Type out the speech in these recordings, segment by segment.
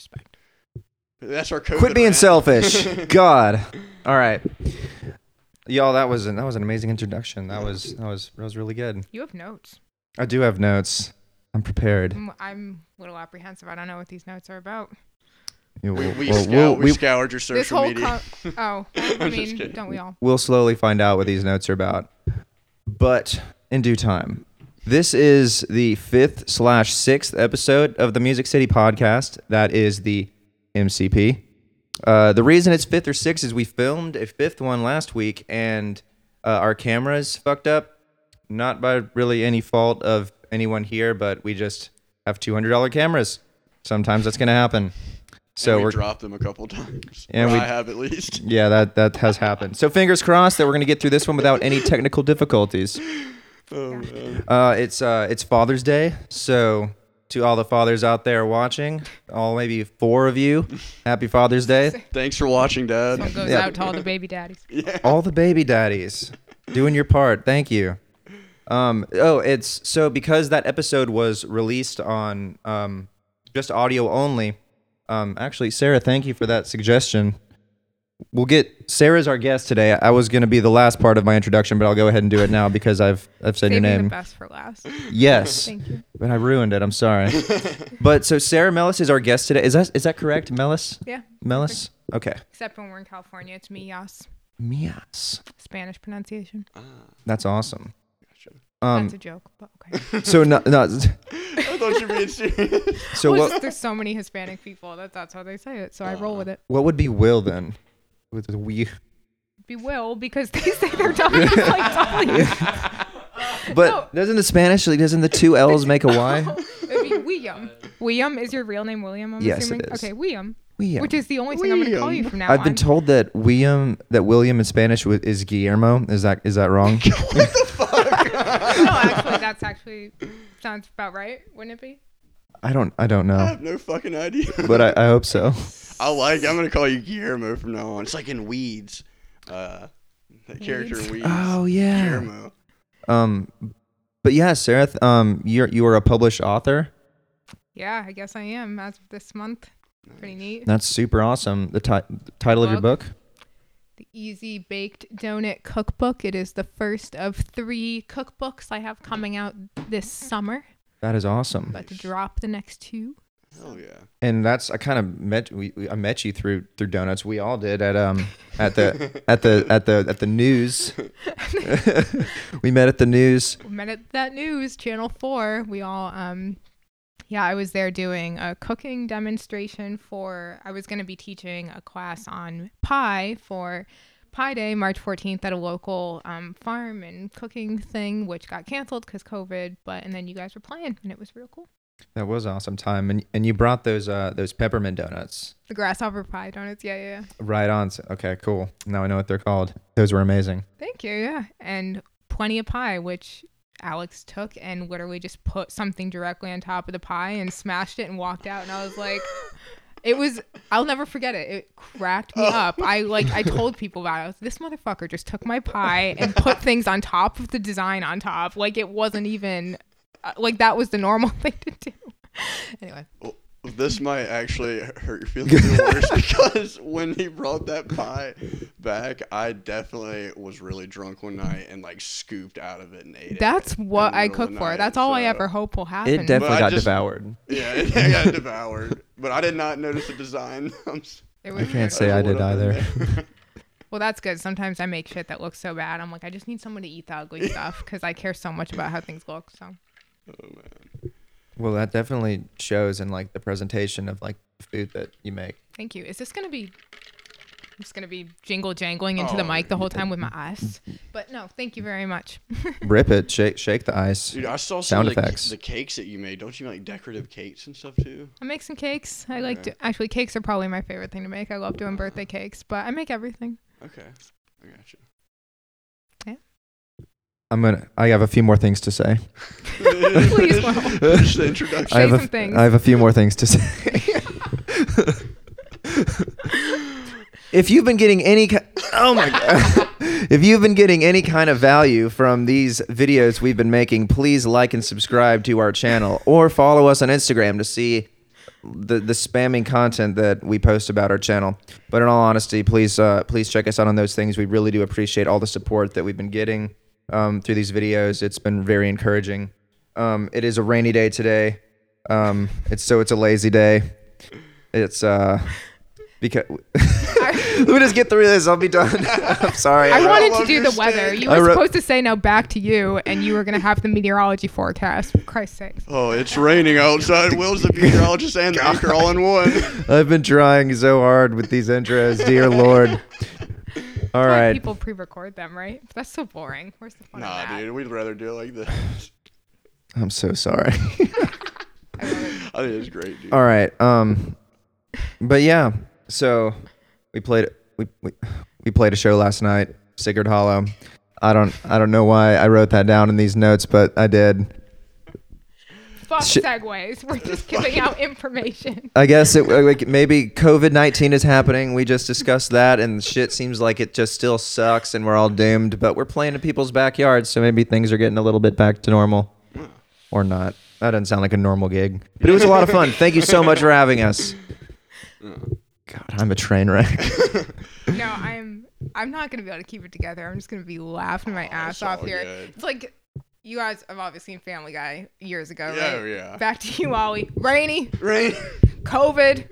Respect. That's our code. Quit being man. selfish. God. All right. Y'all, that was an, that was an amazing introduction. That was that was that was really good. You have notes. I do have notes. I'm prepared. I'm, I'm a little apprehensive. I don't know what these notes are about. You- We, we'll- we, we'll- scour- we'll- we we- scoured your this social whole media. co- oh, I I'm just mean, kidding. don't we all? we'll slowly find out what these notes are about, but in due time. This is the fifth slash sixth episode of the Music City podcast. That is the MCP. Uh, the reason it's fifth or sixth is we filmed a fifth one last week and uh, our cameras fucked up. Not by really any fault of anyone here, but we just have two hundred dollar cameras. Sometimes that's gonna happen. So and we dropped them a couple times. And we- I have at least. yeah, that that has happened. So fingers crossed that we're gonna get through this one without any technical difficulties. Oh, man. Uh, it's uh, it's Father's Day, so to all the fathers out there watching, all maybe four of you, Happy Father's Day. Thanks for watching, Dad. One goes Yeah. out to all the baby daddies. Yeah. All the baby daddies doing your part. Thank you. Um, oh, it's so because that episode was released on um, just audio only. Um, actually, Sara, thank you for that suggestion. We'll get Sara's our guest today. I was going to be the last part of my introduction, but I'll go ahead and do it now because I've I've said your Saving name. the best for last. Yes, Thank you. but I ruined it. I'm sorry. but so Sara Mellas is our guest today. Is that is that correct, Mellas? Yeah. Mellas. Okay. Except when we're in California, it's me, yes. Mias. Spanish pronunciation. Ah, That's awesome. Um. That's a joke, but okay. So no, no. I thought you were being serious. So Well, what? just- there's so many Hispanic people that that's how they say it, so I roll with it. What would be will then? With the we. Be will because they say their W is like W. But No. doesn't the Spanish like doesn't the two L's make a Y? Oh, it'd be William. William is your real name, William. I'm Yes, it assuming. is. Okay, William. William. Which is the only thing I'm going to call you William. from now I've on. been told that William that William in Spanish wa- is Guillermo. Is that is that wrong? no, actually, that's actually sounds about right, wouldn't it be? I don't I don't know. I know, have no fucking idea. but I, I hope so. I like. I'm gonna call you Guillermo from now on. It's like in Weeds. Uh, that character in Weeds. Oh yeah. Guillermo. Um, but yeah, Sara. Um, you're you are a published author. Yeah, I guess I am as of this month. Pretty neat. That's super awesome. The ti- title of your book. The Easy Baked Donut Cookbook. It is the first of three cookbooks I have coming out this summer. That is awesome. About to drop the next two. Hell yeah. And that's I kind of met we, we I met you through through donuts. We all did at um at the at the at the at the news. we met at the news. We met at that news channel four. We all um yeah, I was there doing a cooking demonstration for I was gonna be teaching a class on pie for Pie Day, March 14th, at a local um, farm and cooking thing, which got canceled because COVID. But and then you guys were playing, and it was real cool. That was awesome time. And and you brought those uh those peppermint donuts. The grasshopper pie donuts, yeah, yeah. Right on. Okay, cool. Now I know what they're called. Those were amazing. Thank you, yeah. And plenty of pie, which Alex took and literally just put something directly on top of the pie and smashed it and walked out. And I was like, it was, I'll never forget it. It cracked me up. I like, I told people about it. I was, this motherfucker just took my pie and put things on top of the design on top. Like it wasn't even, Uh, like that was the normal thing to do. Anyway, Well, this might actually hurt your feelings worse because when he brought that pie back, I definitely was really drunk one night and like scooped out of it and ate it. that's what I cook for. night, That's all I ever hope will happen. It definitely got just- devoured. Yeah, it got devoured, but I did not notice the design. I'm s- It I was can't weird. say I don't did either. Well, that's good. Sometimes I make shit that looks so bad. I'm like, I just need someone to eat the ugly stuff because I care so much about how things look. So there. Oh man. Well, that definitely shows in like the presentation of like the food that you make. thank you. Is this gonna be? I'm just gonna be jingle jangling into the Oh, mic the whole time with my eyes. But no, thank you very much. Rip it, shake shake the ice. Dude, I saw some Sound of the, effects. the cakes that you made. Don't you make like decorative cakes and stuff too? I make some cakes. I like Okay. to actually cakes are probably my favorite thing to make. I love doing birthday cakes, but I make everything. Okay, I got you. I'm gonna. I have a few more things to say. Please, well. Finish the introduction. Say I have a, things. I have a few more things to say. if you've been getting any, ki- oh my god, if you've been getting any kind of value from these videos we've been making, please like and subscribe to our channel or follow us on Instagram to see the the spamming content that we post about our channel. But in all honesty, please uh, please check us out on those things. We really do appreciate all the support that we've been getting um, through these videos. It's been very encouraging. Um, it is a rainy day today. Um, it's so it's a lazy day. It's uh because let me just get through this. I'll be done. I'm sorry. I I wanted to do your the weather. You were wrote- supposed to say now back to you, and you were gonna have the meteorology forecast. For Christ's sake. Oh, it's raining outside. Will's the meteorologist and the anchor all in one. I've been trying so hard with these intros, dear Lord. All Why right. People pre-record them, right? That's so boring. Where's the fun of Nah, that? dude, we'd rather do it like this. I'm so sorry. I. I think it's great, dude. All right. Um but yeah, so we played we we, we played a show last night, Sigurd Hollow. I don't I don't know why I wrote that down in these notes, but I did. Fuck Sh- segues. We're just giving out information. I guess it uh, like maybe COVID nineteen is happening. We just discussed that, and shit seems like it just still sucks, and we're all doomed. But we're playing in people's backyards, so maybe things are getting a little bit back to normal, or not. That doesn't sound like a normal gig, but it was a lot of fun. Thank you so much for having us. God, I'm a train wreck. No, I'm. I'm not gonna be able to keep it together. I'm just gonna be laughing my oh, ass it's off here. good. It's like you guys have obviously seen Family Guy years ago, Yeah, right? yeah. Back to you, Ollie. Rainy, Rain. COVID,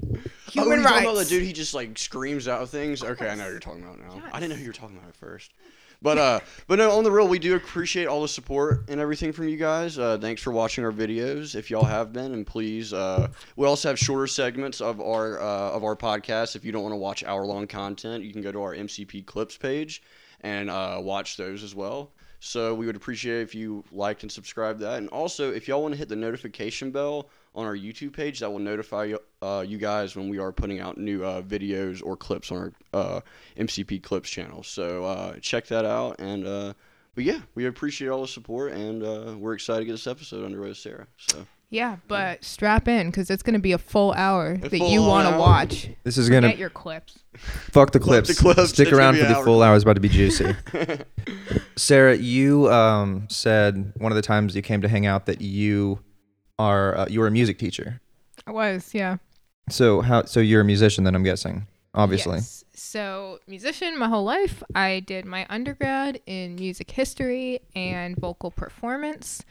Oh, human you're rights. talking about the dude. He just like screams out things. Okay, I know what you're talking about now. I didn't know who you were talking about at first. But uh, but no, on the real, we do appreciate all the support and everything from you guys. Uh, thanks for watching our videos, if y'all have been, and please, uh, we also have shorter segments of our uh, of our podcast. If you don't want to watch hour long content, you can go to our MCP clips page and uh, watch those as well. So we would appreciate if you liked and subscribed that, and also if y'all want to hit the notification bell on our YouTube page, that will notify you, uh, you guys when we are putting out new uh, videos or clips on our uh, MCP Clips channel. So uh, check that out, and uh, but yeah, we appreciate all the support, and uh, we're excited to get this episode underway with Sara. So Yeah, but strap in because it's gonna be a full hour that full you want to hour. watch. This is gonna Get your clips. fuck the clips. the clips. Stick It's gonna around be for an the hour. full hour. It's about to be juicy. Sara, you um, said one of the times you came to hang out that you are uh, you were a music teacher. I was, yeah. So how? So you're a musician, then I'm guessing, obviously. Yes. So, musician my whole life. I did my undergrad in music history and vocal performance.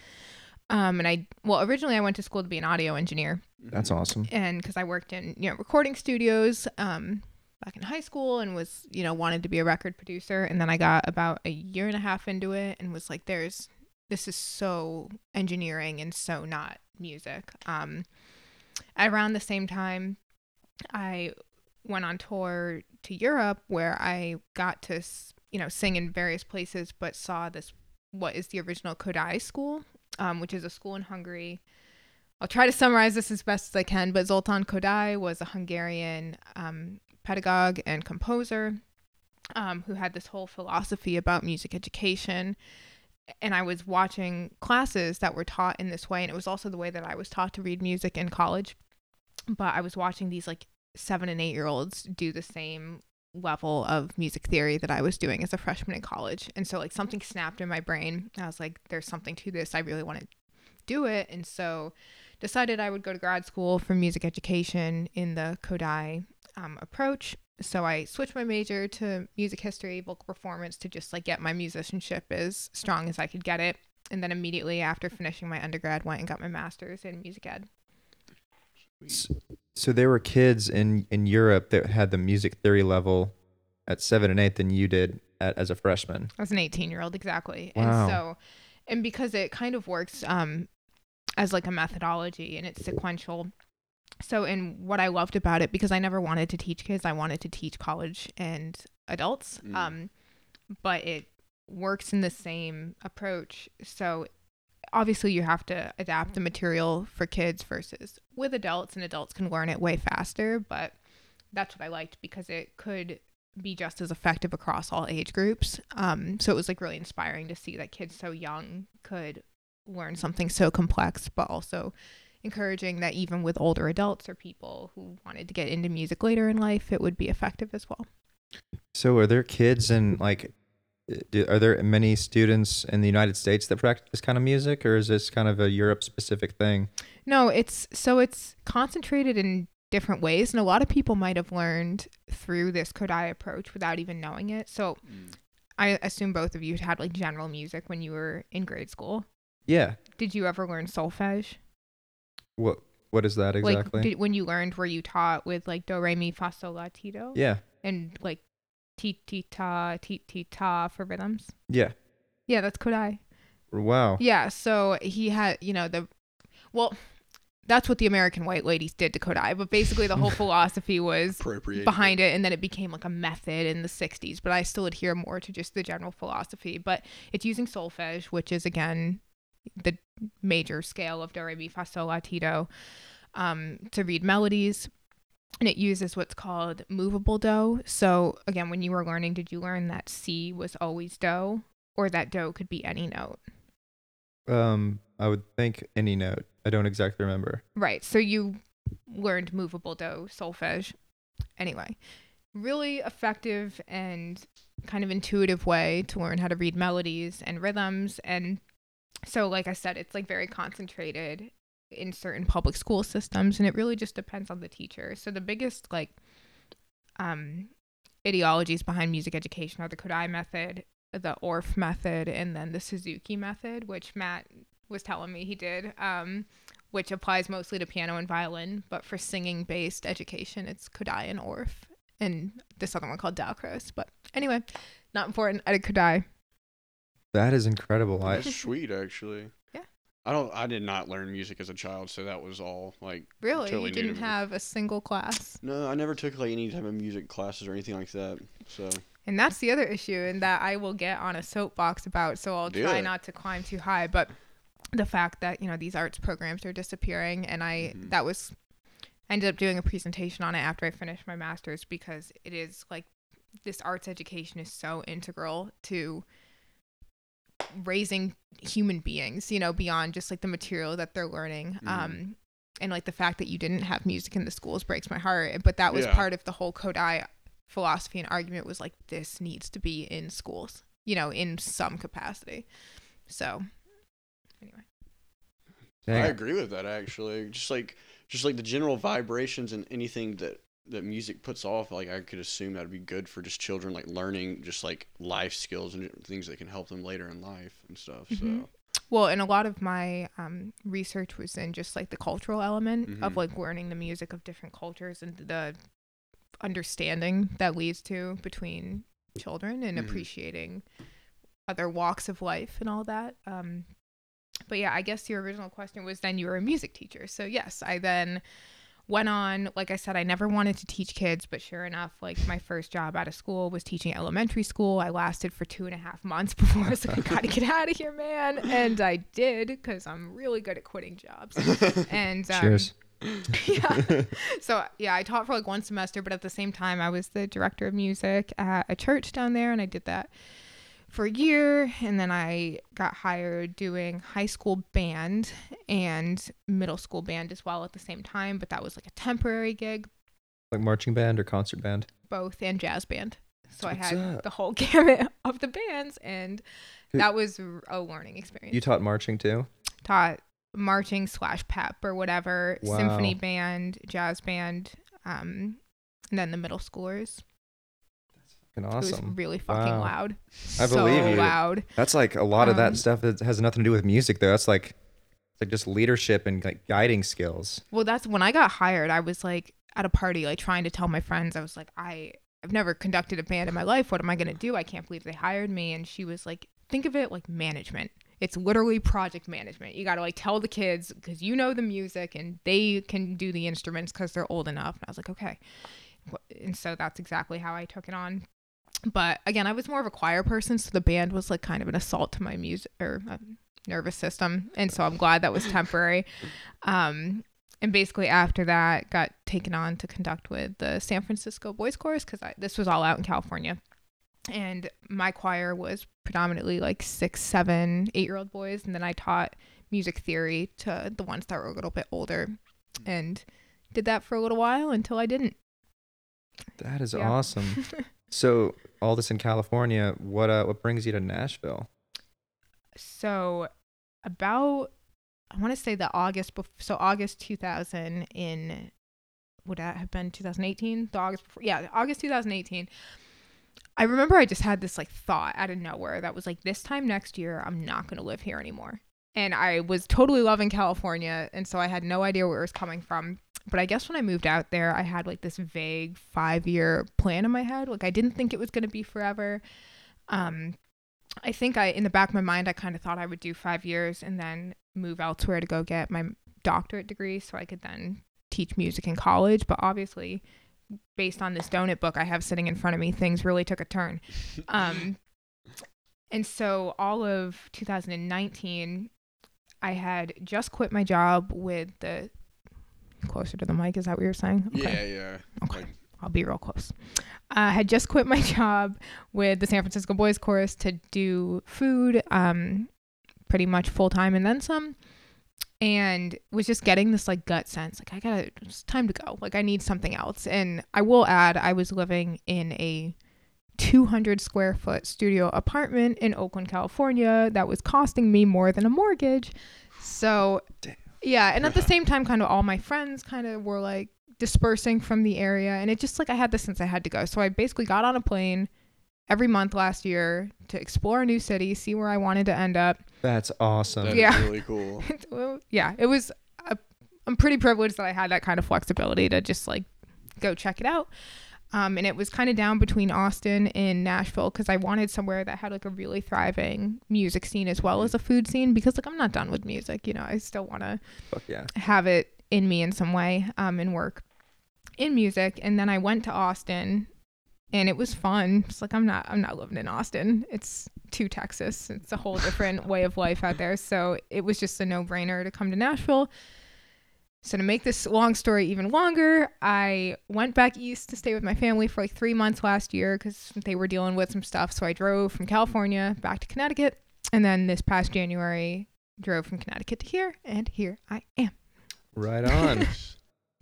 Um, and I, well, originally I went to school to be an audio engineer, That's awesome. and because I worked in you know recording studios um, back in high school, and was you know wanted to be a record producer, and then I got about a year and a half into it, and was like, "There's this is so engineering and so not music." Um, around the same time, I went on tour to Europe where I got to, you know, sing in various places, but saw this what is the original Kodály school, um, which is a school in Hungary. I'll try to summarize this as best as I can, but Zoltán Kodály was a Hungarian um, pedagogue and composer um, who had this whole philosophy about music education. And I was watching classes that were taught in this way, and it was also the way that I was taught to read music in college. But I was watching these like seven and eight year olds do the same level of music theory that I was doing as a freshman in college. And so like something snapped in my brain. I was like, there's something to this. I really want to do it. And so decided I would go to grad school for music education in the Kodály um, approach. So I switched my major to music history, vocal performance to just like get my musicianship as strong as I could get it. And then immediately after finishing my undergrad, went and got my master's in music ed. So there were kids in in Europe that had the music theory level at seven and eight than you did at, as a freshman. As an 18 year old, exactly. Wow. And so, and because it kind of works um, as like a methodology and it's sequential. So, and what I loved about it, because I never wanted to teach kids, I wanted to teach college and adults. Mm. Um, but it works in the same approach. So, obviously, you have to adapt the material for kids versus with adults, and adults can learn it way faster. But that's what I liked because it could be just as effective across all age groups. Um, so it was like really inspiring to see that kids so young could learn something so complex, but also encouraging that even with older adults or people who wanted to get into music later in life, it would be effective as well. So are there kids in like do, are there many students in the United States that practice this kind of music or is this kind of a Europe specific thing? No, it's so it's concentrated in different ways, and a lot of people might have learned through this Kodály approach without even knowing it. So Mm. I assume both of you had like general music when you were in grade school. Yeah. Did you ever learn solfege? What What is that exactly? Like did, when you learned, were you taught with like do re mi fa sol la ti do yeah. and like ti ti ta ti ti ta for rhythms? Yeah. Yeah, that's Kodály. Wow. Yeah, so he had, you know, the well, that's what the American white ladies did to Kodály, but basically the whole philosophy was Appropriate. behind it and then it became like a method in the 60s, but I still adhere more to just the general philosophy, but it's using solfege, which is again the major scale of do re mi fa sol la ti do um to read melodies. And it uses what's called movable do. So again, when you were learning, did you learn that C was always do or that do could be any note? Um, I would think any note. I don't exactly remember. Right. So you learned movable do solfege. Anyway, really effective and kind of intuitive way to learn how to read melodies and rhythms. And so, like I said, it's like very concentrated in certain public school systems, and it really just depends on the teacher. So the biggest like um, ideologies behind music education are the Kodály method, the Orff method, and then the Suzuki method, which Matt was telling me he did. Um, which applies mostly to piano and violin, but for singing based education, it's Kodály and Orff, and this other one called Dalcroze. But anyway, not important. I did Kodály. That is incredible. I That's sweet, actually. I don't. I did not learn music as a child, so that was all like. Really? Totally you didn't have a single class? No, I never took like any type of music classes or anything like that. So And that's the other issue, and that I will get on a soapbox about, so I'll Do try it. not to climb too high. But the fact that, you know, these arts programs are disappearing, and I, Mhm. that was, I ended up doing a presentation on it after I finished my master's because it is like this arts education is so integral to raising human beings, you know, beyond just like the material that they're learning. Mhm. Um, and like the fact that you didn't have music in the schools breaks my heart. But that was Yeah. part of the whole Kodály philosophy and argument was like this needs to be in schools, you know, in some capacity. So anyway. Dang. I agree with that actually. Just like just like the general vibrations and anything that that music puts off, like I could assume that'd be good for just children, like learning just like life skills and things that can help them later in life and stuff. Mhm. So Well, and a lot of my um, research was in just like the cultural element of Mhm. like learning the music of different cultures and the understanding that leads to between children and Mhm. appreciating other walks of life and all that. Um, but yeah, I guess your original question was then you were a music teacher. So yes, I then went on like i said i never wanted to teach kids but sure enough like my first job out of school was teaching elementary school. I lasted for two and a half months before i was like i gotta get out of here man. And i did because i'm really good at quitting jobs. And um, Cheers. yeah. So yeah i taught for like one semester but at the same time i was the director of music at a church down there and i did that for a year and then i got hired doing high school band and middle school band as well at the same time but that was like a temporary gig like marching band or concert band. both and jazz band so i had up? the whole gamut of the bands and that was a learning experience You taught marching too. taught marching slash pep or whatever symphony band jazz band um and then the middle schoolers Fucking it was awesome. really fucking Wow. loud. I so believe you. loud. That's like a lot of Um, that stuff that has nothing to do with music though. That's like it's like just leadership and like guiding skills. well that's when i got hired i was like at a party like trying to tell my friends. I was like i i've never conducted a band in my life. What am i going to do? I can't believe they hired me. And she was like think of it like management. It's literally project management. You got to like tell the kids because you know the music and they can do the instruments because they're old enough. And i was like okay. And so that's exactly how i took it on but again i was more of a choir person so the band was like kind of an assault to my music or um, nervous system and so i'm glad that was temporary um and basically after that got taken on to conduct with the san francisco boys chorus because this was all out in california and my choir was predominantly like six seven eight year old boys and then i taught music theory to the ones that were a little bit older and did that for a little while until i didn't That is Yeah. awesome. So all this in California, what uh what brings you to Nashville? so about I want to say the August so August 2000 in would that have been 2018? The August before, yeah, August 2018. I remember I just had this like thought out of nowhere that was like, this time next year, I'm not going to live here anymore. And I was totally loving California. And so I had no idea where it was coming from. But I guess when I moved out there, I had like this vague five year plan in my head. Like I didn't think it was going to be forever. Um, I think I, in the back of my mind, I kind of thought I would do five years and then move elsewhere to go get my doctorate degree so I could then teach music in college. But obviously, based on this donut book I have sitting in front of me, things really took a turn. Um, and so all of 2019, I had just quit my job with the closer to the mic. Is that what you're saying? Yeah, yeah. Okay. Like, I'll be real close. I had just quit my job with the San Francisco Boys Chorus to do food, um, pretty much full time and then some, and was just getting this like gut sense, like I gotta, it's time to go. Like I need something else. And I will add, I was living in a 200 square foot studio apartment in Oakland, California, that was costing me more than a mortgage. So, yeah, and at the same time, kind of all my friends kind of were like dispersing from the area, and it just like I had the sense I had to go. So I basically got on a plane every month last year to explore a new city, see where I wanted to end up. That's awesome. That's Yeah. really cool. Yeah, it was. A, I'm pretty privileged that I had that kind of flexibility to just like go check it out. Um, and it was kind of down between Austin and Nashville because I wanted somewhere that had like a really thriving music scene as well as a food scene because like I'm not done with music, you know. I still want to yeah. have it in me in some way um, and work in music. And then I went to Austin and it was fun. It's like I'm not I'm not living in Austin. It's to Texas. It's a whole different way of life out there. So it was just a no brainer to come to Nashville. So to make this long story even longer, I went back east to stay with my family for like three months last year because they were dealing with some stuff. So I drove from California back to Connecticut, and then this past January drove from Connecticut to here, and here I am. Right on.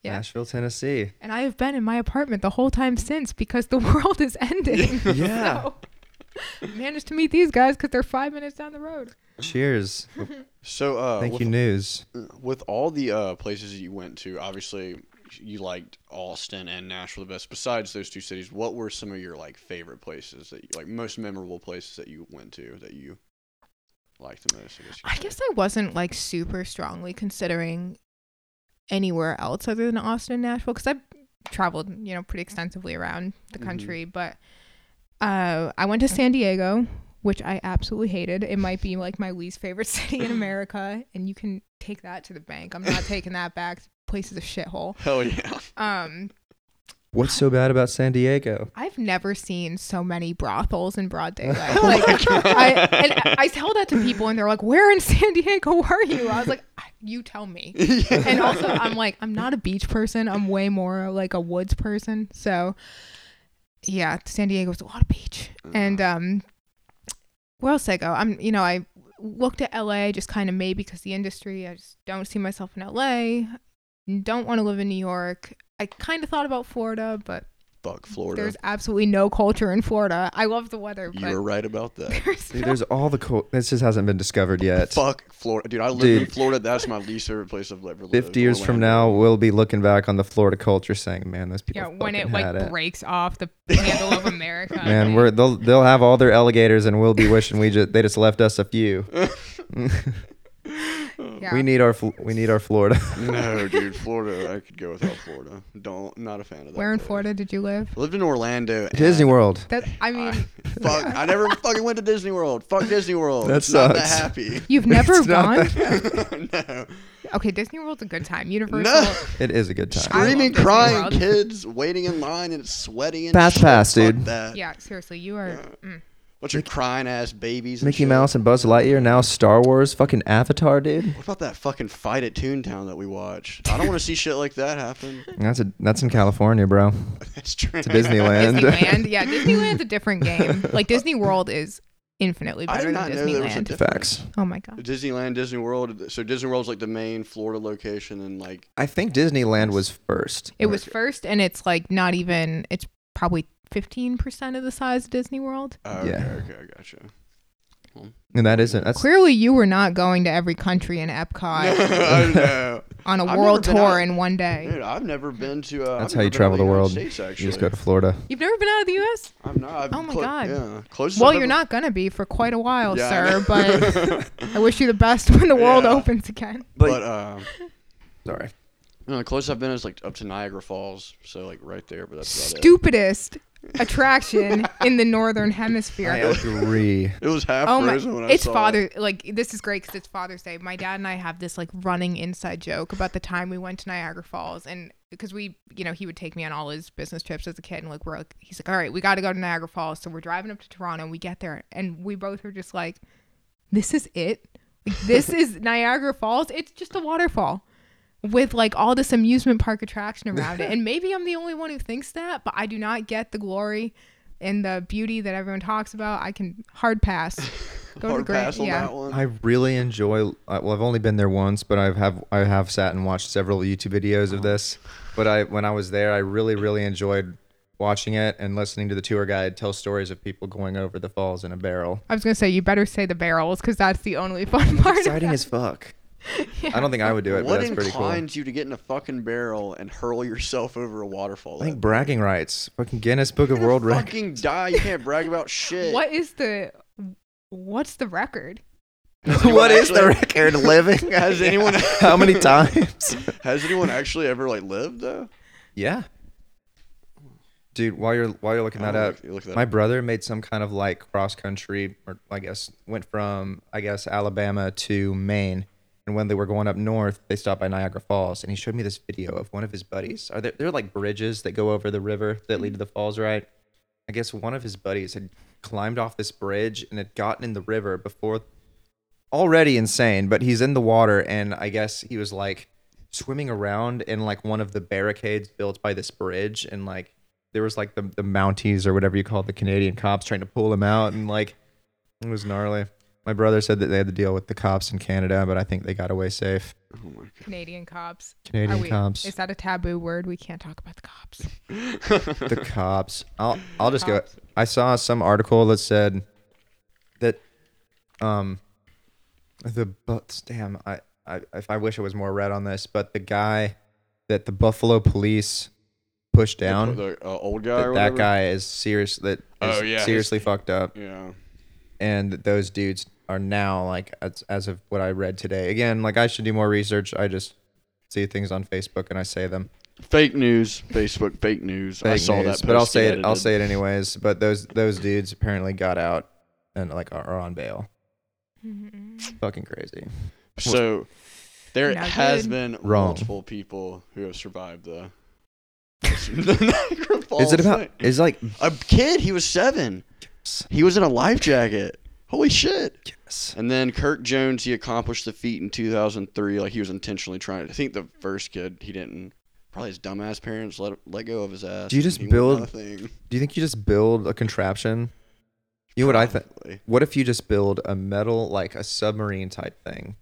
Yeah. Nashville, Tennessee. And I have been in my apartment the whole time since because the world is ending. Yeah. so, managed to meet these guys because they're five minutes down the road. Cheers. So, uh, Thank with, you, news. with all the uh, places that you went to, obviously you liked Austin and Nashville the best. Besides those two cities, what were some of your like favorite places that you like most memorable places that you went to that you liked the most? I guess. I guess I wasn't like super strongly considering anywhere else other than Austin and Nashville because I've traveled, you know, pretty extensively around the Mhm. country. But uh, I went to San Diego, which I absolutely hated. It might be like my least favorite city in America, and you can take that to the bank. I'm not taking that back. The place is a shithole. say. Hell yeah. Um, What's so bad about San Diego? I've never seen so many brothels in broad daylight. Like, I, and I tell that to people, and they're like, "Where in San Diego were you?" I was like, "You tell me." And also, I'm like, I'm not a beach person. I'm way more like a woods person. So, yeah, San Diego's a lot of beach. And um, where else I go? I'm, you know, I looked at LA just kind of maybe because the industry. I just don't see myself in LA. Don't want to live in New York. I kind of thought about Florida, but Fuck Florida. there's absolutely no culture in Florida. I love the weather, You're right about that. there's Dude, no- there's all the cool. This just hasn't been discovered yet. Fuck Florida, dude. I lived Dude. in Florida. That's my least favorite place I've ever lived. 50 years from now, we'll be looking back on the Florida culture saying, man, those people yeah, when fucking it like it. breaks off the handle of America. Man, we're they'll they'll have all their alligators, and we'll be wishing we just they just left us a few. yeah. We need our Fl- we need our Florida. no, dude, Florida. I could go without Florida. Don't. Not a fan of that. Where in place. Florida did you live? I lived in Orlando. Disney World. That I mean, Fuck. I never fucking went to Disney World. Fuck Disney World. That It's Not that happy. you've never It's not gone. no. Okay, Disney World's a good time. Universal. No. It is a good time. Screaming, crying World. kids waiting in line and it's sweaty and Fast pass, dude. That. Yeah, seriously, you are. Mm. Bunch of crying ass babies. And Mickey shit. Mouse and Buzz Lightyear now Star Wars, fucking Avatar, dude. What about that fucking fight at Toontown that we watched? I don't want to see shit like that happen. That's a that's in California, bro. That's true. It's Disneyland. Disneyland. Yeah, Disneyland's a different game. Like Disney World is infinitely better I better did than not know there was a difference. Facts. oh my god. Disneyland, Disney World. So Disney World's like the main Florida location, and like I think Disneyland was first. It was first, and it's like not even. It's probably fifteen percent of the size of Disney World. oh, okay, Yeah. okay, I gotcha. And that isn't. That's Clearly, you were not going to every country in Epcot I know. on a I've world never been tour out- in one day. Dude, I've never been to. Uh, that's I've how you never been travel out the United world. States, you actually. just go to Florida. You've never been out of the U.S. I'm not. I've Oh my clo- God. Yeah, closest. Well, I've you're ever- not gonna be for quite a while, Yeah, I sir. know. But I wish you the best when the world Yeah. opens again. But uh, Sorry. no, the closest I've been is like up to Niagara Falls, so like right there. But that's about Stupidest attraction in the northern hemisphere. I agree. it. It was half Oh my! frozen when I It's saw Father. Like this is great because it's Father's Day. My dad and I have this like running inside joke about the time we went to Niagara Falls, and because we, you know, he would take me on all his business trips as a kid, and like we're like, he's like, all right, we got to go to Niagara Falls, so we're driving up to Toronto, and we get there, and we both are just like, this is it. Like, this is Niagara Falls. It's just a waterfall with like all this amusement park attraction around it. And maybe I'm the only one who thinks that, but I do not get the glory and the beauty that everyone talks about. I can hard pass. Go Hard to the pass on Yeah. that one. I really enjoy. uh, Well, I've only been there once, but I've have I have sat and watched several YouTube videos of this. But I when I was there, I really really enjoyed watching it and listening to the tour guide tell stories of people going over the falls in a barrel. I was gonna say you better say the barrels because that's the only fun part. of Exciting that. as fuck. I don't think I would do it, but what that's pretty cool. inclines you to get in a fucking barrel and hurl yourself over a waterfall? I think like bragging rights. Fucking Guinness Book of? World You're gonna Records. Fucking die! You can't brag about shit. What is the what's the record? Has anyone what is the actually- record living? Has anyone- How many times? Has anyone actually ever like lived though? yeah. Dude, while you're while you're looking that up, look- look that my up. brother made some kind of like cross country, or I guess went from I guess Alabama to Maine, and when they were going up north, they stopped by Niagara Falls, and he showed me this video of one of his buddies. Are there there are like bridges that go over the river that lead to the falls, right? I guess one of his buddies had climbed off this bridge and had gotten in the river before. Already insane, but he's in the water, and I guess he was like swimming around in like one of the barricades built by this bridge, and like there was like the the Mounties or whatever you call it, the Canadian cops trying to pull him out, and like it was gnarly. My brother said that they had to deal with the cops in Canada, but I think they got away safe. Oh my god. Canadian cops. Are Canadian we- cops, Is that a taboo word? We can't talk about the cops. the cops. I'll I'll just go. I saw some article that said that um the but damn I I if I wish I was more red on this, but the guy that the Buffalo police pushed down. The, uh, old guy. that, whatever? that guy is serious that is Oh, yeah, seriously fucked up Yeah. and those dudes are now like as, as of what i read today again like i should do more research i just see things on facebook and i say them Fake news. Facebook fake news. I Fake saw news, that. but i'll say he it i'll say it anyways but those those dudes apparently got out and like are, are on bail mm-hmm. fucking crazy So there Not has good. been Wrong. multiple people who have survived the. the Niagara is it about thing. is like a kid? He was seven. He was in a life jacket. Holy shit! yes. And then Kirk Jones, he accomplished the feat in 2003. Like he was intentionally trying. I think the first kid he didn't. Probably his dumbass parents let let go of his ass. Do you just build- nothing. do you think you just build a contraption you know what i think what if you just build a metal like a submarine type thing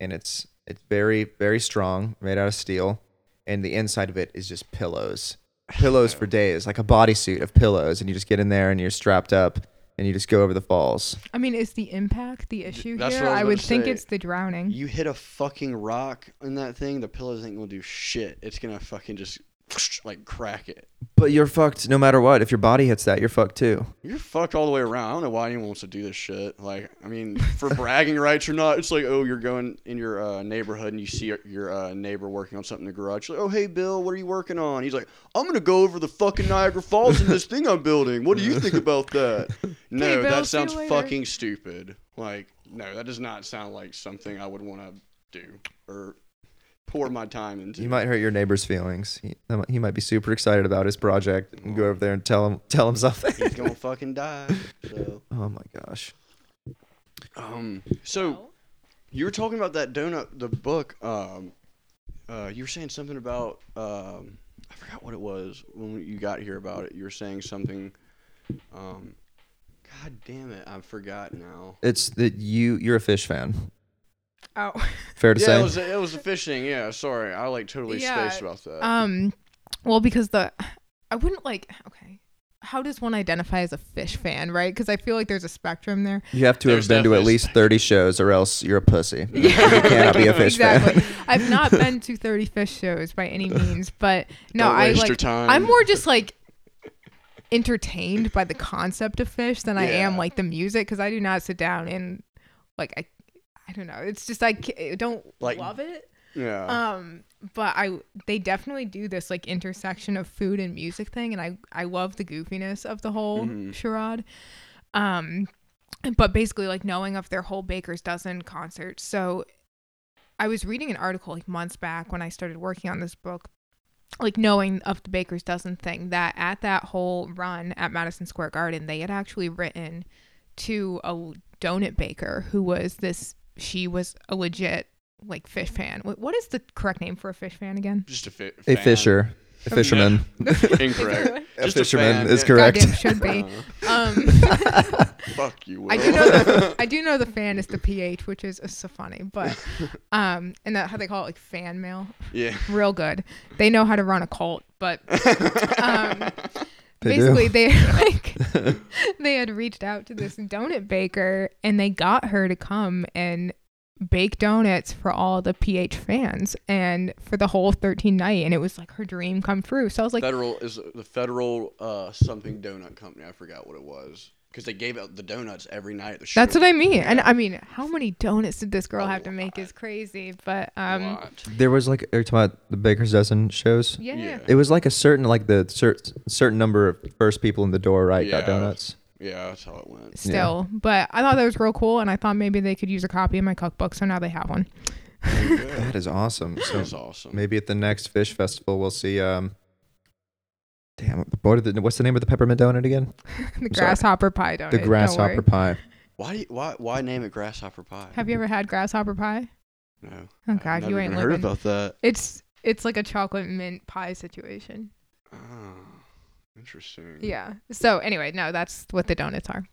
and it's it's very very strong made out of steel and the inside of it is just pillows pillows for days like a bodysuit of pillows and you just get in there and you're strapped up and you just go over the falls I mean, is the impact the issue That's here? what I was I would gonna think say. it's the drowning. You hit a fucking rock in that thing, the pillows ain't gonna do shit. It's gonna fucking just like crack it. but you're fucked no matter what if your body hits that you're fucked too You're fucked all the way around. I don't know why anyone wants to do this shit. Like, I mean, for bragging rights or not, it's like, oh, you're going in your uh, neighborhood and you see your, your uh, neighbor working on something in the garage. You're like, oh, hey, Bill, what are you working on? He's like, I'm gonna go over the fucking Niagara Falls in this thing I'm building. What do you think about that? No, Bill, that sounds fucking stupid. Like, no, that does not sound like something I would want to do or pour my time into. you might hurt your neighbor's feelings he, he might be super excited about his project and go over there and tell him tell him something He's gonna fucking die. So, oh my gosh um, so you were talking about that donut, the book. Um, uh, you were saying something about um, I forgot what it was when you got here about it. You were saying something. Um, God damn it, I forgot now. it's that you you're a Phish fan Oh. fair to Yeah, say it was it was the fishing. Yeah, sorry, I like totally Yeah, spaced about that. Um, well, because the I wouldn't like. Okay, how does one identify as a Phish fan, right? Because I feel like there's a spectrum there. You have to There's have been to at least 30 shows or else you're a pussy. you cannot be a Phish exactly. fan. I've not been to 30 Phish shows by any means, but no, Don't I like. Your time. I'm more just like entertained by the concept of Phish than I am like the music because I do not sit down and like I, I don't know. It's just like I don't Like- love it. Yeah. Um, but I they definitely do this like intersection of food and music thing, and I I love the goofiness of the whole Mhm. charade. Um, but basically like knowing of their whole Baker's Dozen concert. So I was reading an article like months back when I started working on this book, like knowing of the Baker's Dozen thing that at that whole run at Madison Square Garden, they had actually written to a donut baker who was this. She was a legit like Phish fan. What, what is the correct name for a Phish fan again? Just a, fi- A fisher. A fisherman. Incorrect. A Just a fisherman fan, is yeah. correct. Goddamn should be. Um, fuck you. Will. I do know the I do know the fan is the ph, which is uh, so funny, but um, and that how they call it like fan mail, yeah. real good. They know how to run a cult, but um, They basically do. they like they had reached out to this donut baker and they got her to come and bake donuts for all the PH fans and for the whole 13 night and it was like her dream come true. So I was like Federal is the Federal uh something donut company. I forgot what it was because they gave out the donuts every night at the show. that's what I mean. And I mean, how many donuts did this girl A have to make is crazy, but A um lot. There was like, are you talking about the Baker's Dozen shows? yeah. Yeah. It was like a certain, like the cer- certain number of first people in the door, right? Got donuts. Yeah, that's how it went. Still, but I thought that was real cool, and I thought maybe they could use a copy of my cookbook, so now they have one. That is awesome. So That's awesome. maybe at the next Phish festival, we'll see. Um, damn, what are the, what's the name of the peppermint donut again? the sorry. grasshopper pie donut. the grasshopper pie. Why you, why why name it grasshopper pie? Have you ever had grasshopper pie? no. Oh I've God, you ain't even heard living. about that. It's it's like a chocolate mint pie situation. Oh, interesting. Yeah. So anyway, no, that's what the donuts are.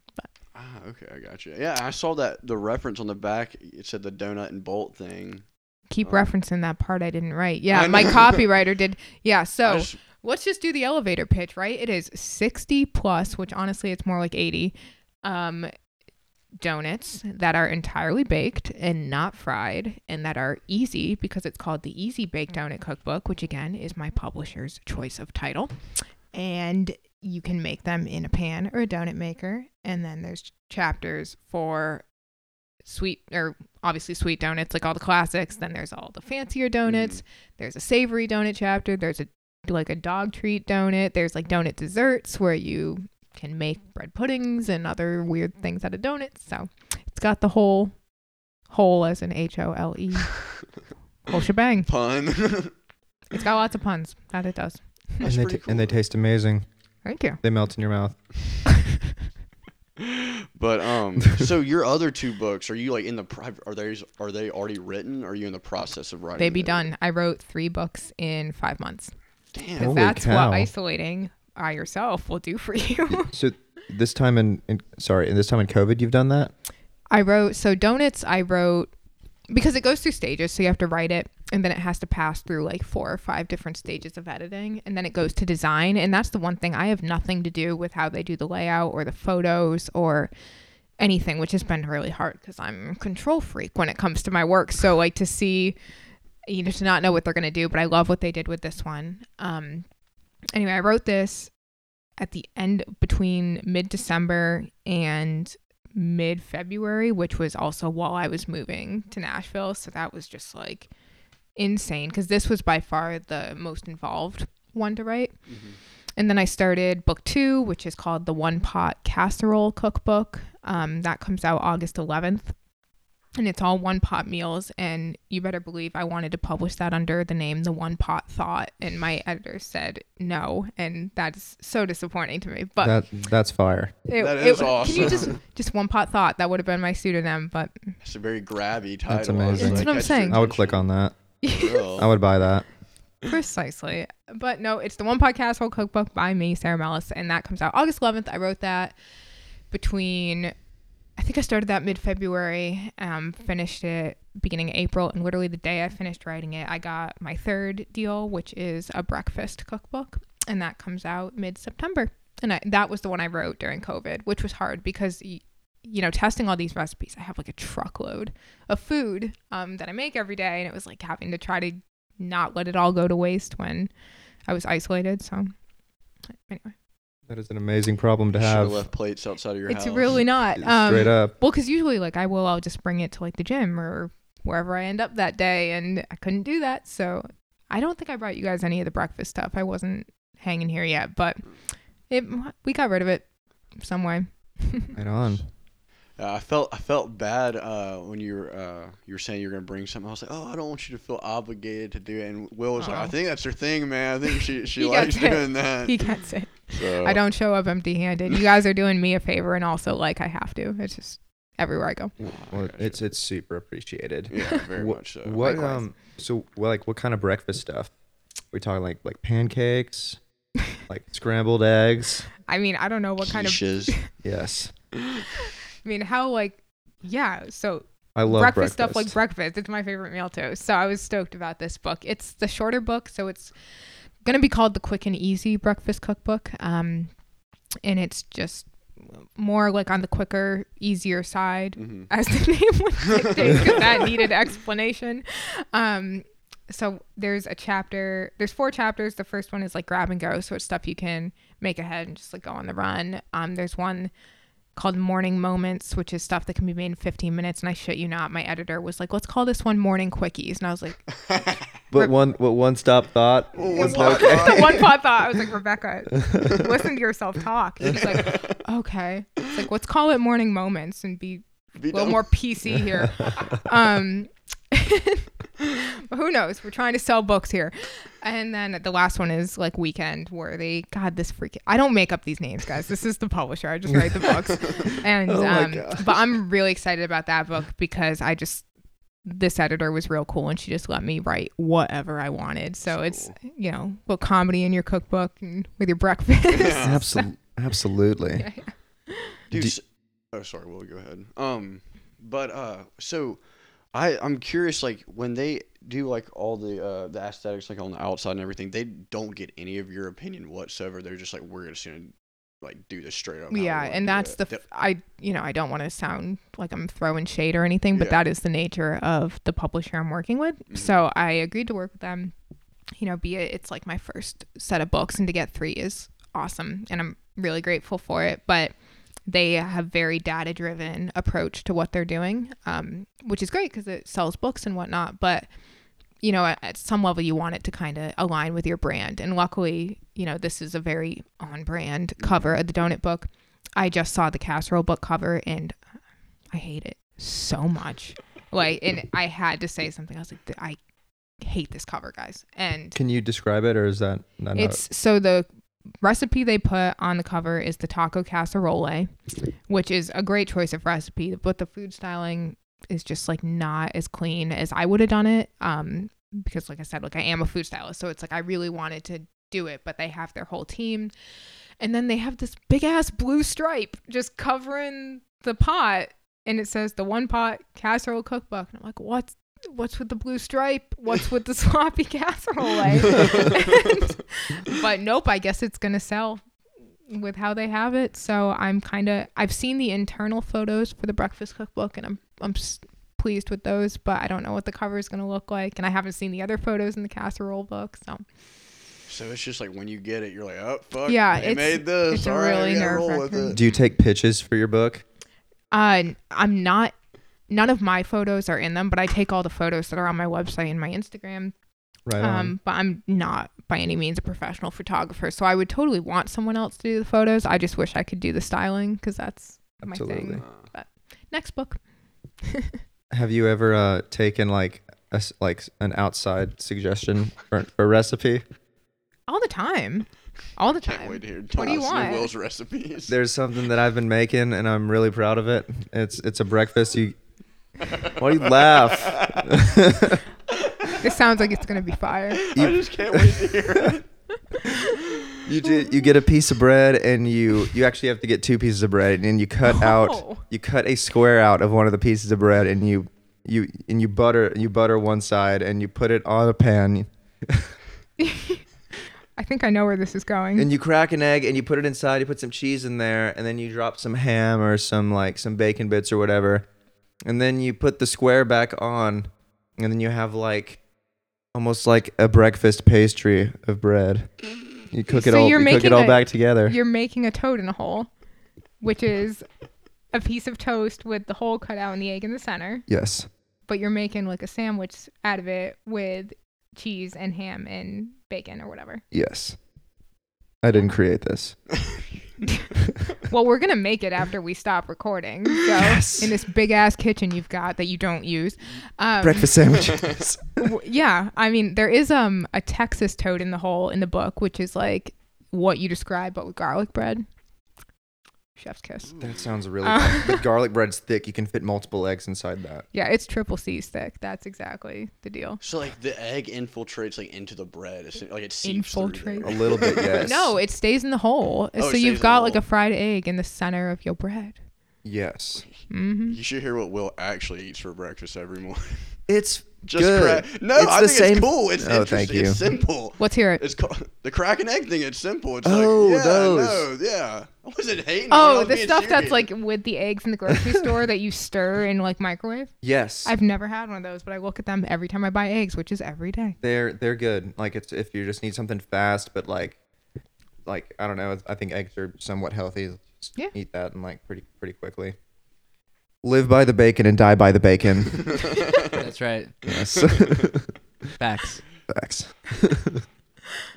Ah, okay, I got you. Yeah, I saw that the reference on the back. It said the donut and bolt thing. Keep Oh. referencing that part I didn't write. Yeah, my copywriter did. Yeah. I So just- let's just do the elevator pitch, right? It is 60 plus, which honestly it's more like 80 um donuts that are entirely baked and not fried and that are easy because it's called the Easy Bake Donut Cookbook, which again is my publisher's choice of title. And you can make them in a pan or a donut maker. And then there's chapters for sweet or obviously sweet donuts like all the classics. Then there's all the fancier donuts. There's a savory donut chapter. There's a like a dog treat donut there's like donut desserts where you can make bread puddings and other weird things out of donuts so it's got the whole whole as an h-o-l-e whole shebang pun. it's got lots of puns that it does And they, pretty ta- and they taste amazing. thank you They melt in your mouth. but um, so your other two books are you like in the private? Are they are they already written? Or are you in the process of writing? they be them? done i wrote three books in five months Damn. because Holy that's cow. what isolating by yourself will do for you So this time in, in sorry, in this time in COVID, you've done that. I wrote so donuts. I wrote because it goes through stages, so you have to write it, and then it has to pass through like four or five different stages of editing, and then it goes to design. And that's the one thing I have nothing to do with how they do the layout or the photos or anything, which has been really hard because I'm a control freak when it comes to my work. So like to see, you know, to not know what they're gonna do, but I love what they did with this one. Um, anyway, I wrote this at the end between mid December and mid February, which was also while I was moving to Nashville. So that was just like insane because this was by far the most involved one to write. Mhm. And then I started book two, which is called the One Pot Casserole Cookbook. Um, that comes out August 11th. And it's all one pot meals. And you better believe I wanted to publish that under the name The One Pot Thought. And my editor said no. And that's so disappointing to me. But that that's fire. it, That it- is Can you just just one pot thought? That would have been my pseudonym, but It's a very grabby title. That's amazing. That's what I'm saying. I would click on that. I would buy that. precisely. But no, it's the one pot casserole cookbook by me, Sara Mellas, and that comes out August 11th. I wrote that between, I think I started that mid February, um, finished it beginning of April, and literally the day I finished writing it, I got my third deal, which is a breakfast cookbook, and that comes out mid September. and I, that was the one I wrote during COVID, which was hard because you know testing all these recipes. I have like a truckload of food um, that I make every day, and it was like having to try to not let it all go to waste when I was isolated. So anyway, That is an amazing problem to Should have. have left plates outside of your it's house. really not. Straight Um, up. well, because usually like I will, I'll just bring it to like the gym or wherever I end up that day, and I couldn't do that, so I don't think I brought you guys any of the breakfast stuff. I wasn't hanging here yet, but it we got rid of it some way. Right on. Uh, I felt I felt bad uh, when you were uh, you were saying you're gonna bring something. I was like, oh, I don't want you to feel obligated to do it. And Will was like, I Oh. think that's her thing, man. I think she she likes doing that. he gets it. So, I don't show up empty-handed. You guys are doing me a favor, and also like I have to. It's just everywhere I go. Well, it's it's super appreciated. yeah, very What- much so. What Likewise. um? So well, like what kind of breakfast stuff? we talking like like pancakes, like scrambled eggs. I mean, I don't know what kind of. Quiches. Yes, I mean, how like, yeah. So I love breakfast, stuff like breakfast. It's my favorite meal too. So I was stoked about this book. It's the shorter book, so it's gonna be called the Quick and Easy Breakfast Cookbook. Um, and it's just more like on the quicker, easier side, Mhm. as the name would dictate, because that needed explanation. Um, so there's a chapter. There's four chapters. The first one is like grab and go, so it's stuff you can make ahead and just like go on the run. Um, there's one called Morning Moments, which is stuff that can be made in 15 minutes. And I shit you not, my editor was like, "Let's call this one Morning Quickies," and I was like, But one what one stop thought Well, was one okay. thought. one pot thought. I was like, Rebecca, listen to yourself talk. She's like, okay. It's like, let's call it Morning Moments and be Be a little done. more PC here. um, but who knows? We're trying to sell books here. And then the last one is like Weekend, where they, God, this freaking, I don't make up these names, guys. This is the publisher. I just write the books. And, Oh um, gosh. but I'm really excited about that book because I just, this editor was real cool and she just let me write whatever I wanted. So, So it's, you know, put comedy in your cookbook and with your breakfast. Yeah. Absolutely, absolutely. Yeah, yeah. Dude, Do- s- oh sorry, Will, go ahead. Um, but uh, so I I'm curious, like when they do like all the uh the aesthetics like on the outside and everything, they don't get any of your opinion whatsoever. They're just like we're just gonna like do this straight up. yeah and that's the f- i you know i don't want to sound like i'm throwing shade or anything but Yeah. that is the nature of the publisher i'm working with Mhm. so i agreed to work with them you know be it it's like my first set of books and to get three is awesome and i'm really grateful for it but they have very data driven approach to what they're doing um, which is great because it sells books and whatnot but you know at, at some level you want it to kind of align with your brand. And luckily you know this is a very on brand cover of the donut book. I just saw the casserole book cover and i hate it so much. Like and i had to say something. I was like i hate this cover guys. And Can you describe it, or is that not? it's so the recipe they put on the cover is the taco casserole, which is a great choice of recipe, but the food styling is just like not as clean as I would have done it. Um, because like I said, like I am a food stylist, so it's like I really wanted to do it, but they have their whole team, and then they have this big ass blue stripe just covering the pot, and it says the one pot casserole cookbook, and I'm like, what's what's with the blue stripe? What's with the sloppy casserole? And- but nope, I guess it's gonna sell with how they have it. So I'm kind of I've seen the internal photos for the breakfast cookbook, and I'm I'm s- pleased with those. But I don't know what the cover is gonna look like, and I haven't seen the other photos in the casserole book. So So it's just like when you get it, you're like, oh fuck, Yeah, they it's- made this. it's All right, really we gotta roll with nerve-wracking. Do you take pitches for your book? uh, I'm not. None of my photos are in them, but I take all the photos that are on my website and my Instagram. Right on. Um, but I'm not by any means a professional photographer, so I would totally want someone else to do the photos. I just wish I could do the styling because that's my Absolutely. thing. Uh, Next book. Have you ever uh, taken like a s like an outside suggestion for, for a recipe? All the time. All the can't time. wait to hear What do you Thomas want? Will's recipes. There's something that I've been making, and I'm really proud of it. It's it's a breakfast. You why do you laugh? This sounds like it's gonna be fire. I just can't wait to hear it. You do, you get a piece of bread, and you you actually have to get two pieces of bread, and you cut out Oh. you cut a square out of one of the pieces of bread, and you you and you butter you butter one side, and you put it on a pan. I I think I know where this is going. and you crack an egg and you put it inside. You put some cheese in there, and then you drop some ham or some like some bacon bits or whatever, and then you put the square back on, and then you have like almost like a breakfast pastry of bread. You cook it So all. you're You cook it making all a- back together. You're making a toad in a hole, which is a piece of toast with the hole cut out and the egg in the center. Yes. But you're making like a sandwich out of it with cheese and ham and bacon or whatever. Yes. I didn't create this. Well, we're gonna make it after we stop recording. So Yes. in this big ass kitchen you've got that you don't use. Um, Breakfast sandwiches. w- yeah, I mean there is um a Texas toad in the hole in the book, which is like what you describe but with garlic bread. Chef's kiss. that sounds really Uh, good. The garlic bread's thick. You can fit multiple eggs inside that. Yeah, it's triple C thick. That's exactly the deal. So like the egg infiltrates like into the bread, it's, like it seeps through Infiltrate. A little bit, yes. No, it stays in the hole. Oh, so you've got like a fried egg in the center of your bread. Yes. hmm You should hear what Will actually eats for breakfast every morning. It's Just good. crack. No, It's I the think same- it's cool. It's Oh, interesting. thank you. It's simple. Let's hear it. It's called the crack and egg thing. It's simple. It's Oh, like yeah, those. no, yeah. I wasn't hating. it, Oh, was the being stuff that's like with the eggs in the grocery store that you stir in like microwave. Yes. I've never had one of those, but I look at them every time I buy eggs, which is every day. they're they're good. Like it's if you just need something fast, but like like I don't know. I think eggs are somewhat healthy. Just Yeah. Eat that and like pretty pretty quickly. Live by the bacon and die by the bacon. That's right. yes. Facts. Facts.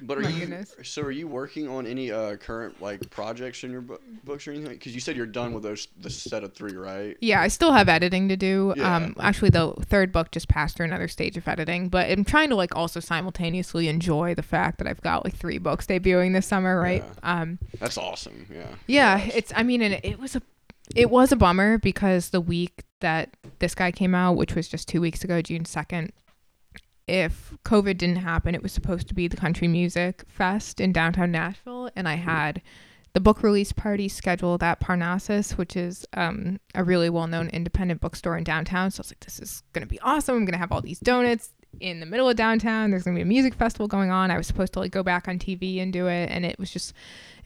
But are My you goodness. so? Are you working on any uh, current like projects in your bu- books or anything? Because you said you're done with those the set of three, right? Yeah, I still have editing to do. Yeah. Um, actually, the third book just passed through another stage of editing, but I'm trying to like also simultaneously enjoy the fact that I've got like three books debuting this summer, right? Um, That's awesome. Yeah. yeah, Yes. it's. I mean, and it was a, it was a bummer because the week that this guy came out, which was just two weeks ago, June second. If COVID didn't happen, it was supposed to be the Country Music Fest in downtown Nashville, and I had the book release party scheduled at Parnassus, which is um, a really well known independent bookstore in downtown. So I was like, this is going to be awesome. I'm going to have all these donuts in the middle of downtown. There's going to be a music festival going on. I was supposed to like go back on TV and do it. And it was just,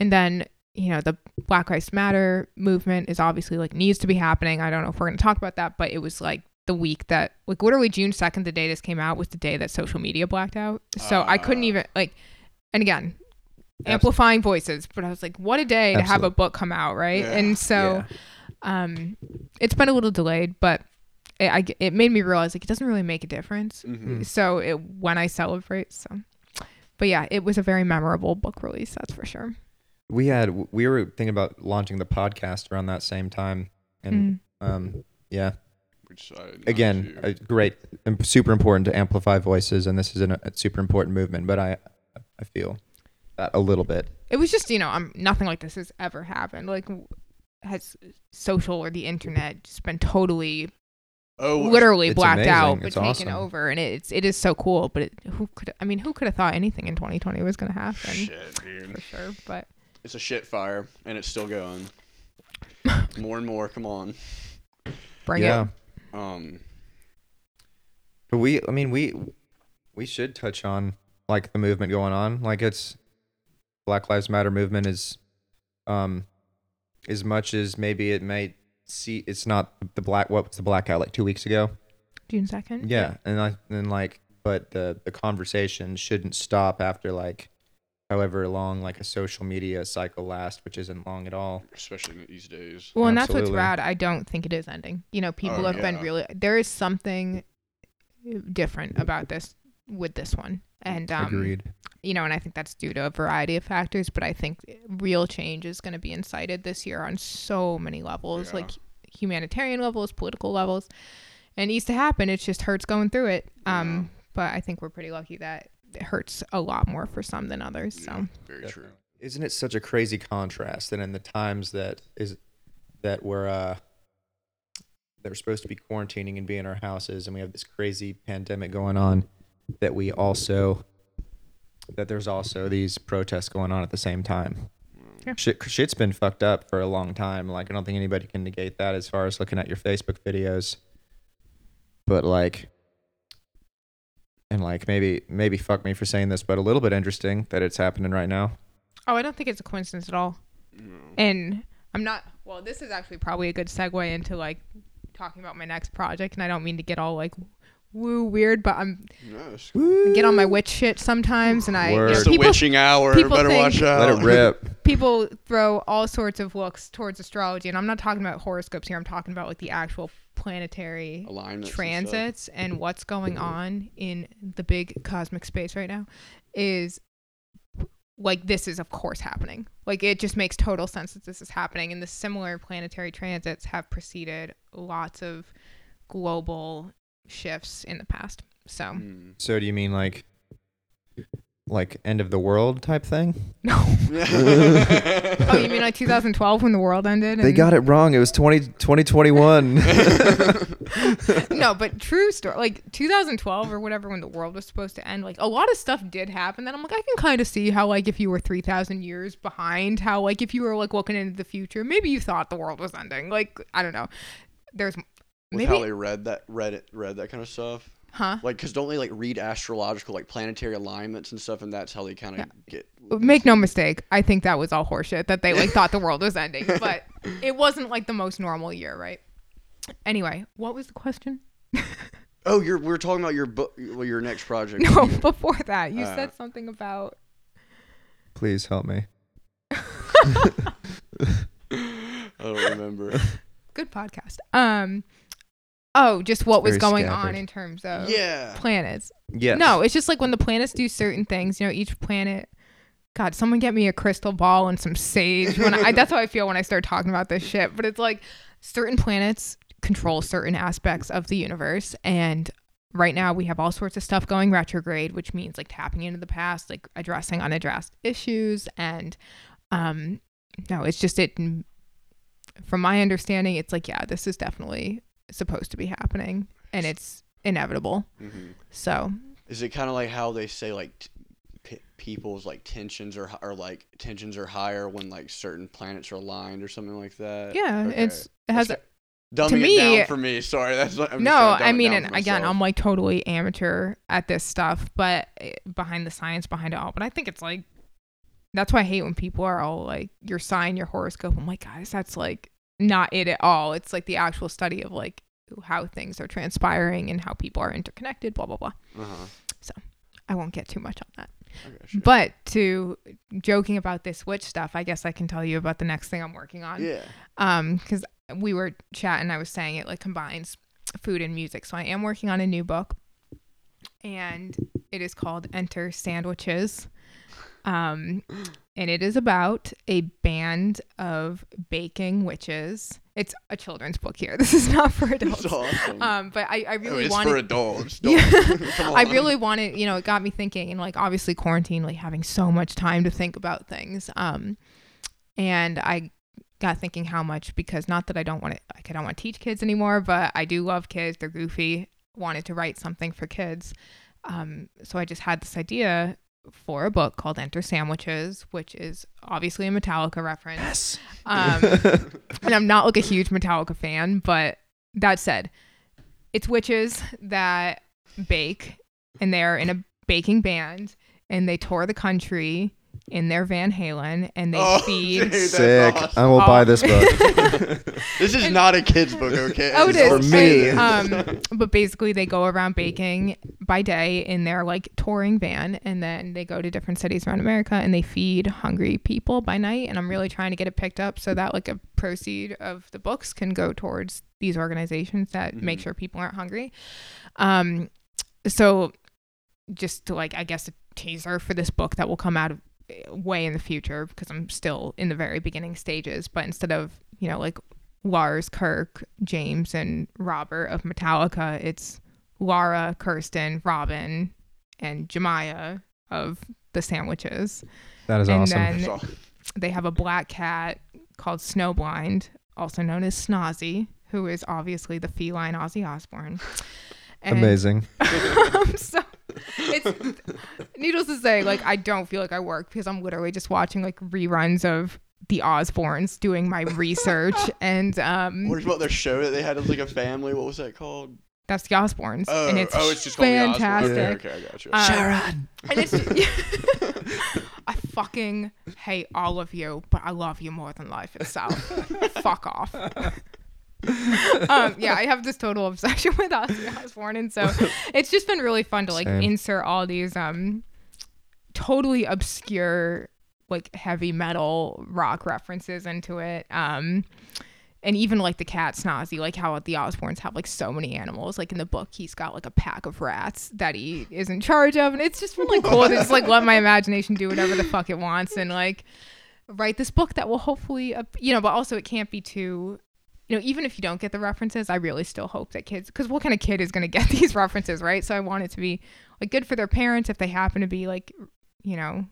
and then, you know, the Black Lives Matter movement is obviously like needs to be happening. I don't know if we're going to talk about that, but it was like the week that, like, literally June 2nd, the day this came out, was the day that social media blacked out. So I couldn't Ah. even, like, and again, amplifying voices but i was like what a day to have a book come out right Yeah. and so um it's been a little delayed but it, I, it made me realize like it doesn't really make a difference Mhm. so it when i celebrate so but yeah it was a very memorable book release that's for sure We had we were thinking about launching the podcast around that same time, and Mm. um yeah, Which I again, a great, and super important to amplify voices, and this is an, a super important movement. But I I feel that a little bit. it was just you know i'm nothing like this has ever happened like has social or the internet just been totally oh, literally It's blacked out but It's taken awesome. over and it's it is so cool but it, who could i mean who could have thought anything in 2020 was going to happen shit, dude. for sure but It's a shit fire, and it's still going. more and more. Come on. bring yeah, it Um. but we, I mean, we we should touch on like the movement going on. Like it's Black Lives Matter movement is, um, as much as maybe it may see it's not the black what was the blackout like two weeks ago. june 2nd Yeah, and I and like, but the the conversation shouldn't stop after like, however long like a social media cycle lasts, which isn't long at all. Especially these days. Well, and that's what's rad. I don't think it is ending. You know, people Oh, have been really. There is something different about this with this one, and um, Agreed. you know, and I think that's due to a variety of factors. But I think real change is going to be incited this year on so many levels, Yeah. like humanitarian levels, political levels. And it needs to happen. It just hurts going through it. Um, but I think we're pretty lucky that it hurts a lot more for some than others. So Yeah, very true. Isn't it such a crazy contrast that in the times that is that we're uh that we're supposed to be quarantining and be in our houses and we have this crazy pandemic going on that we also that there's also these protests going on at the same time. Yeah. Shit, shit's been fucked up for a long time. Like I don't think anybody can negate that as far as looking at your Facebook videos. But like and like maybe maybe fuck me for saying this, but a little bit interesting that it's happening right now. Oh, I don't think it's a coincidence at all. And I'm not. Well, this is actually probably a good segue into like talking about my next project, and I don't mean to get all like woo weird, but I'm No, I get on my witch shit sometimes, and I you know, Word. it's the people witching hour. people Better think- watch out. Let it rip. people throw all sorts of looks towards astrology, and I'm not talking about horoscopes here. I'm talking about like the actual planetary Alignments and transits and what's going on in the big cosmic space right now is like this is of course happening. Like it just makes total sense that this is happening and the similar planetary transits have preceded lots of global shifts in the past so. Mm. So do you mean like like end of the world type thing? no oh you mean like 2012 when the world ended They got it wrong. It was 20, 2021. no, but true story. Like 2012 or whatever, when the world was supposed to end, like a lot of stuff did happen. That I'm like, I can kind of see how, like, if you were 3,000 years behind, how, like, if you were like looking into the future, maybe you thought the world was ending. Like, I don't know. There's With maybe, how they read that, read it, read that kind of stuff. Huh? Like, cause don't they like read astrological like planetary alignments and stuff, and that's how they kind of get. Make no mistake. I think that was all horseshit. That they like thought the world was ending, but it wasn't like the most normal year, right? Anyway, what was the question? Oh, you're we're talking about your book, well, your next project. No, before that, you Uh, said something about Please help me. I don't remember. good podcast. Um, oh, just what was very going scattered. on in terms of yeah. planets. Yeah. No, it's just like when the planets do certain things. You know, each planet. God, someone get me a crystal ball and some sage. When I, that's how I feel when I start talking about this shit. But it's like certain planets control certain aspects of the universe, and right now we have all sorts of stuff going retrograde, which means like tapping into the past, like addressing unaddressed issues, and um, no, it's just it. From my understanding, it's like yeah, this is definitely supposed to be happening, and it's inevitable. hmm So Is it kind of like how they say like t- p- people's like tensions are are like tensions are higher when like certain planets are aligned or something like that? yeah, Okay. it's it has That's Dumbing to it me- down for me. Sorry, that's what I'm no. trying to dumb I mean, and again. I'm like totally amateur at this stuff, but eh, behind the science behind it all. But I think it's like that's why I hate when people are all like your sign, your horoscope. I'm like, guys, that's like not it at all. It's like the actual study of like how things are transpiring and how people are interconnected. Blah blah blah. Uh-huh. I won't get too much on that. Okay, sure. But to joking about this witch stuff, I guess I can tell you about the next thing I'm working on. yeah. um because we were chatting i was saying it like combines food and music so i am working on a new book and it is called enter sandwiches um and it is about a band of baking witches it's a children's book here this is not for adults awesome. um but i, I oh, really it's wanted for adults. Yeah. I really wanted, you know, it got me thinking, and like obviously quarantine, like having so much time to think about things. Um, and I got thinking how much because not that I don't want to, like I don't want to teach kids anymore, but I do love kids. They're goofy. Wanted to write something for kids. Um, so I just had this idea for a book called Enter Sandwiches, which is obviously a Metallica reference. Um, and I'm not like a huge Metallica fan, but that said, it's witches that bake and they're in a baking band and they tour the country in their Van Halen and they Oh, feed. dude, Sick. awesome. I will buy this book. This is not a kid's book, okay? Oh, It's For me. And, um, but basically, they go around baking by day in their like touring van, and then they go to different cities around America and they feed hungry people by night. And I'm really trying to get it picked up so that like a proceed of the books can go towards these organizations that make Mhm. sure people aren't hungry. Um, so just to like, I guess a teaser for this book that will come out of way in the future because I'm still in the very beginning stages. But instead of you know like Lars, Kirk, James, and Robert of Metallica, it's Laura, Kirsten, Robin, and Jemiah of the sandwiches. That is And awesome. then- They have a black cat called Snowblind, also known as Snozzy, who is obviously the feline Ozzy Osbourne. And Amazing. I'm so it's needless to say, like I don't feel like I work because I'm literally just watching like reruns of the Osbournes doing my research and um What about their show that they had as like a family? What was that called? That's the Osbournes, Oh, and it's oh, it's just called the fantastic. Okay, okay, I got you. Um, Sharon. And it's I fucking hate all of you, but I love you more than life itself. Fuck off. um, yeah, I have this total obsession with Ozzy Osbourne, and so it's just been really fun to like Same. insert all these um totally obscure like heavy metal rock references into it. Um and even like the cat Snozzy, like how the Osbournes have like so many animals. Like in the book, he's got like a pack of rats that he is in charge of, and it's just really cool to just like let my imagination do whatever the fuck it wants and like write this book that will hopefully, uh, you know, but also it can't be too. You know, even if you don't get the references, I really still hope that kids, because what kind of kid is going to get these references, right? So I want it to be like good for their parents if they happen to be like, you know,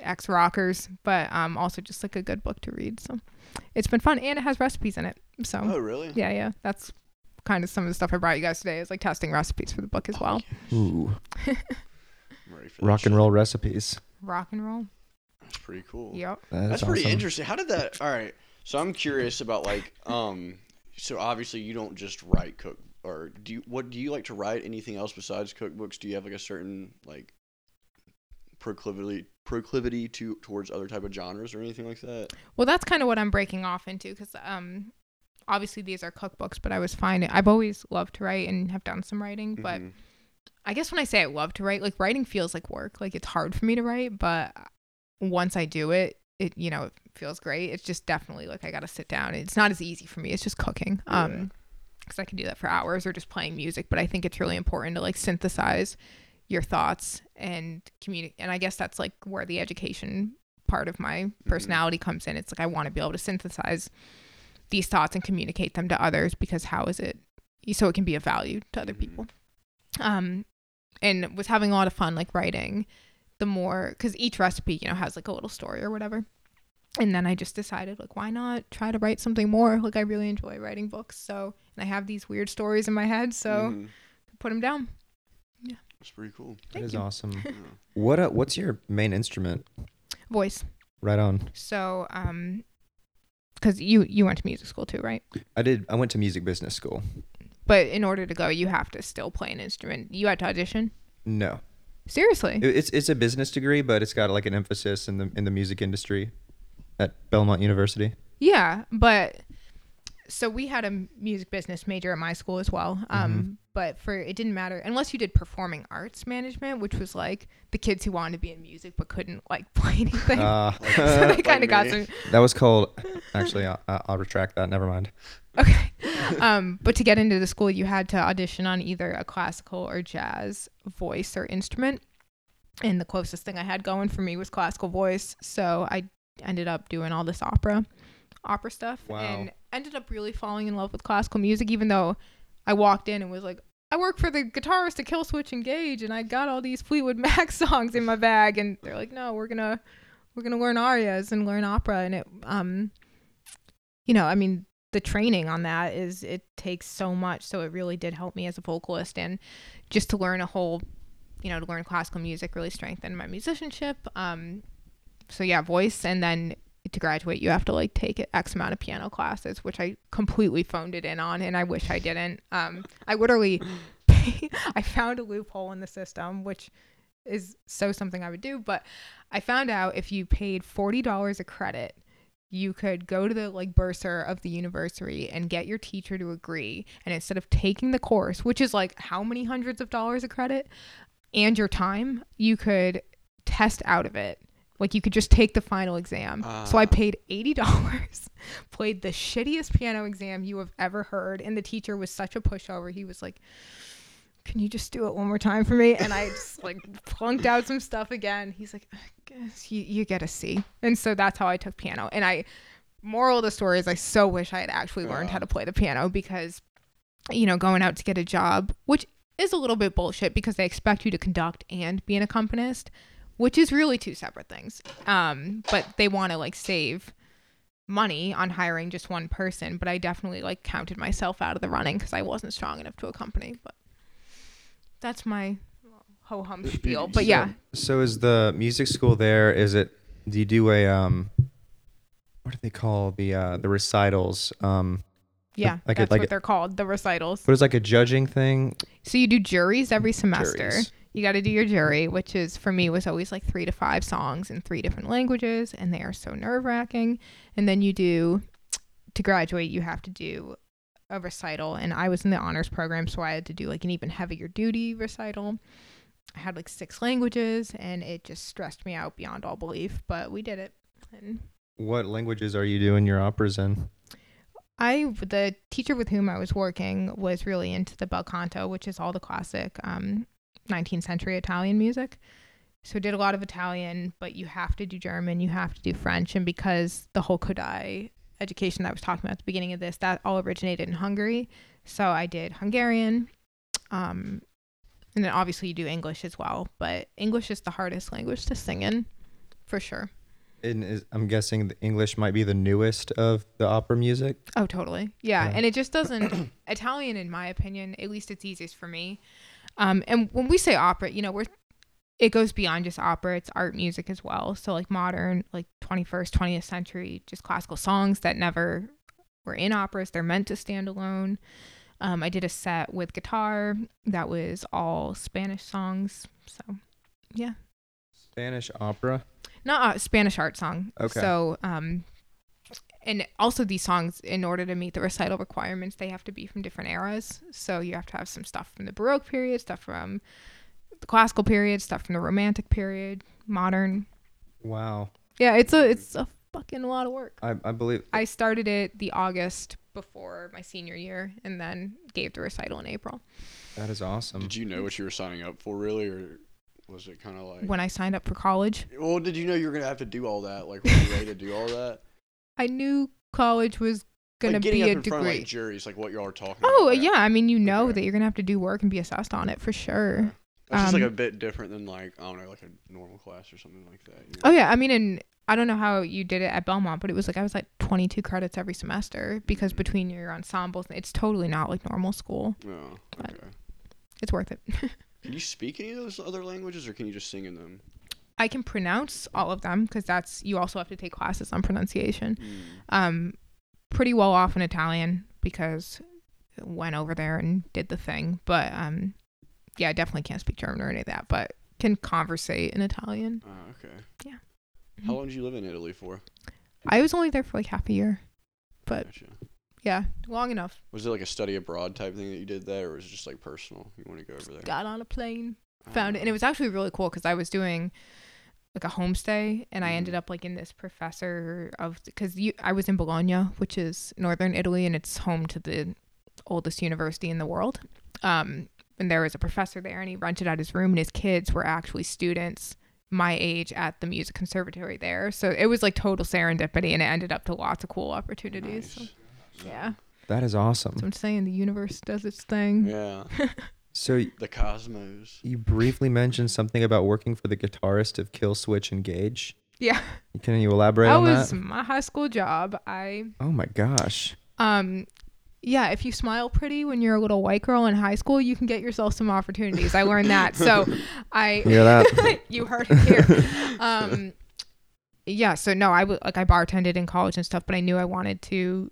ex rockers, but um also just like a good book to read. So it's been fun and it has recipes in it. So Oh, really? yeah, yeah. That's kind of some of the stuff I brought you guys today is like testing recipes for the book as well. Ooh, I'm ready for that rock and roll recipes. Rock and roll. That's pretty cool. Yep. That's, That's pretty interesting. How did that? All right. So I'm curious about like um. So obviously you don't just write cook or do you what do you like to write anything else besides cookbooks? Do you have like a certain like proclivity proclivity to towards other type of genres or anything like that? Well, that's kind of what I'm breaking off into because um, obviously these are cookbooks, but I was fine I've always loved to write and have done some writing, but Mhm. I guess when I say I love to write, like writing feels like work. Like it's hard for me to write, but once I do it, it you know it feels great. It's just definitely like I got to sit down. It's not as easy for me. It's just cooking. Um, because I can do that for hours or just playing music. But I think it's really important to like synthesize your thoughts and communicate. And I guess that's like where the education part of my personality comes in. It's like I want to be able to synthesize these thoughts and communicate them to others because how is it so it can be of value to other Mhm. people. Um, and was having a lot of fun like writing. The more because each recipe you know has like a little story or whatever. And then I just decided, like, why not try to write something more? Like, I really enjoy writing books. So, and I have these weird stories in my head. So, Mhm. put them down. Yeah that's pretty cool. That Thank is you. awesome. Yeah. What uh, what's your main instrument? Voice. Right on. So, um, because you you went to music school too, right? I did. I went to music business school. But in order to go, you have to still play an instrument. You had to audition. No, Seriously? It's it's a business degree, but it's got like an emphasis in the in the music industry at Belmont University. Yeah, but so we had a music business major at my school as well. Um, Mm-hmm. but for it didn't matter unless you did performing arts management, which was like the kids who wanted to be in music but couldn't like play anything. Uh, so they kind of got some. that was called. Actually, I'll, I'll retract that. Never mind. Okay. Um, but to get into the school, you had to audition on either a classical or jazz voice or instrument. And the closest thing I had going for me was classical voice. So I ended up doing all this opera, opera stuff, Wow. and ended up really falling in love with classical music. Even though I walked in and was like, I work for the guitarist at Killswitch Engage, and I got all these Fleetwood Mac songs in my bag, and they're like, no, we're gonna we're gonna learn arias and learn opera, and it um, you know, I mean, the training on that is it takes so much. So it really did help me as a vocalist and just to learn a whole you know to learn classical music really strengthened my musicianship. Um so yeah voice and then to graduate you have to like take x amount of piano classes which i completely phoned it in on and i wish i didn't. Um i literally i found a loophole in the system which is so something i would do but i found out if you paid $40 a credit you could go to the like bursar of the university and get your teacher to agree. And instead of taking the course which is like how many hundreds of dollars a credit and your time you could test out of it. Like you could just take the final exam. So i Ah. paid $80 played the shittiest piano exam you have ever heard. And the teacher was such a pushover. He was like can you just do it one more time for me? And I just like plunked out some stuff again. He's like, I guess you, you get a C. And so that's how I took piano. And I, moral of the story is I so wish I had actually learned how to play the piano because, you know, going out to get a job, which is a little bit bullshit because they expect you to conduct and be an accompanist, which is really two separate things. Um, but they want to like save money on hiring just one person. But I definitely like counted myself out of the running because I wasn't strong enough to accompany. But that's my ho hum spiel. But yeah, So is the music school there? Is it? Do you do a um? What do they call the uh the recitals? Um, Yeah, Like a- that's like what a- they're called, the recitals. But it's like a judging thing. So you do juries every semester. Juries. You got to do your jury, which is for me was always like three to five songs in three different languages, and they are so nerve wracking. And then you do to graduate, you have to do a recital, and I was in the honors program, so I had to do like an even heavier duty recital. I had like six languages, and it just stressed me out beyond all belief. But we did it, and What languages are you doing your operas in? I the teacher with whom I was working was really into the bel canto, which is all the classic um, 19th century Italian music. So did a lot of Italian, but you have to do German, you have to do French, and because the whole Kodály education that I was talking about at the beginning of this, that all originated in Hungary. So I did Hungarian, um, and then obviously you do English as well. But English is the hardest language to sing in, for sure. And is, I'm guessing the English might be the newest of the opera music. Oh, totally. Yeah. Yeah. And it just doesn't, Italian, in my opinion, at least it's easiest for me. Um, and when we say opera, you know, we're, it goes beyond just opera, it's art music as well. So, like modern, like 21st, 20th century, just classical songs that never were in operas, they're meant to stand alone. Um, I did a set with guitar that was all Spanish songs. So, yeah. Spanish opera. not a Spanish art song. Okay. So, um, and also these songs, in order to meet the recital requirements, they have to be from different eras. So you have to have some stuff from the Baroque period, stuff from the classical period, stuff from the Romantic period, modern. Wow. Yeah, it's a it's a fucking lot of work. I, I believe. I started it the August before my senior year, and then gave the recital in April. That is awesome. Did you know what you were signing up for, really, or was it kind of like? When I signed up for college, well, did you know you were gonna have to do all that? Like, were you ready to do all that? I knew college was gonna like, getting be up a in front of, degree. like juries, like what y'all are talking Oh about. yeah, I mean you know Okay. that you're gonna have to do work and be assessed on it for sure. That's just like Um, a bit different than like I don't know, like a normal class or something like that. you know? Oh yeah, I mean, and I don't know how you did it at Belmont, but it was like I was like 22 credits every semester because between your ensembles, it's totally not like normal school. Oh, But- okay. It's worth it. Can you speak any of those other languages, or can you just sing in them? I can pronounce all of them because that's you also have to take classes on pronunciation. Hmm. Um, pretty well off in Italian because went over there and did the thing, but um, yeah, I definitely can't speak German or any of that, but can conversate in Italian. Oh, okay. Yeah. How long did you live in Italy for? I was only there for like half a year. But- Gotcha. Yeah, long enough. Was it like a study abroad type thing that you did there, or was it just like personal? You want to go over there? Got on a plane, found it, and it was actually really cool because I was doing like a homestay, and I Mhm. ended up like in this professor of because you I was in Bologna, which is northern Italy, and it's home to the oldest university in the world. Um, and there was a professor there, and he rented out his room, and his kids were actually students my age at the music conservatory there. So it was like total serendipity, and it ended up to lots of cool opportunities. So, yeah, That is awesome. so I'm saying the universe does its thing. Yeah. So The cosmos. you briefly mentioned something about working for the guitarist of Killswitch Engage. Yeah. Can you elaborate on that on was that? my high school job. I Oh my gosh. um yeah, if you smile pretty when you're a little white girl in high school, you can get yourself some opportunities. I learned that. So I Hear that? you heard it here. Um yeah, so no, I w- like I bartended in college and stuff, but I knew I wanted to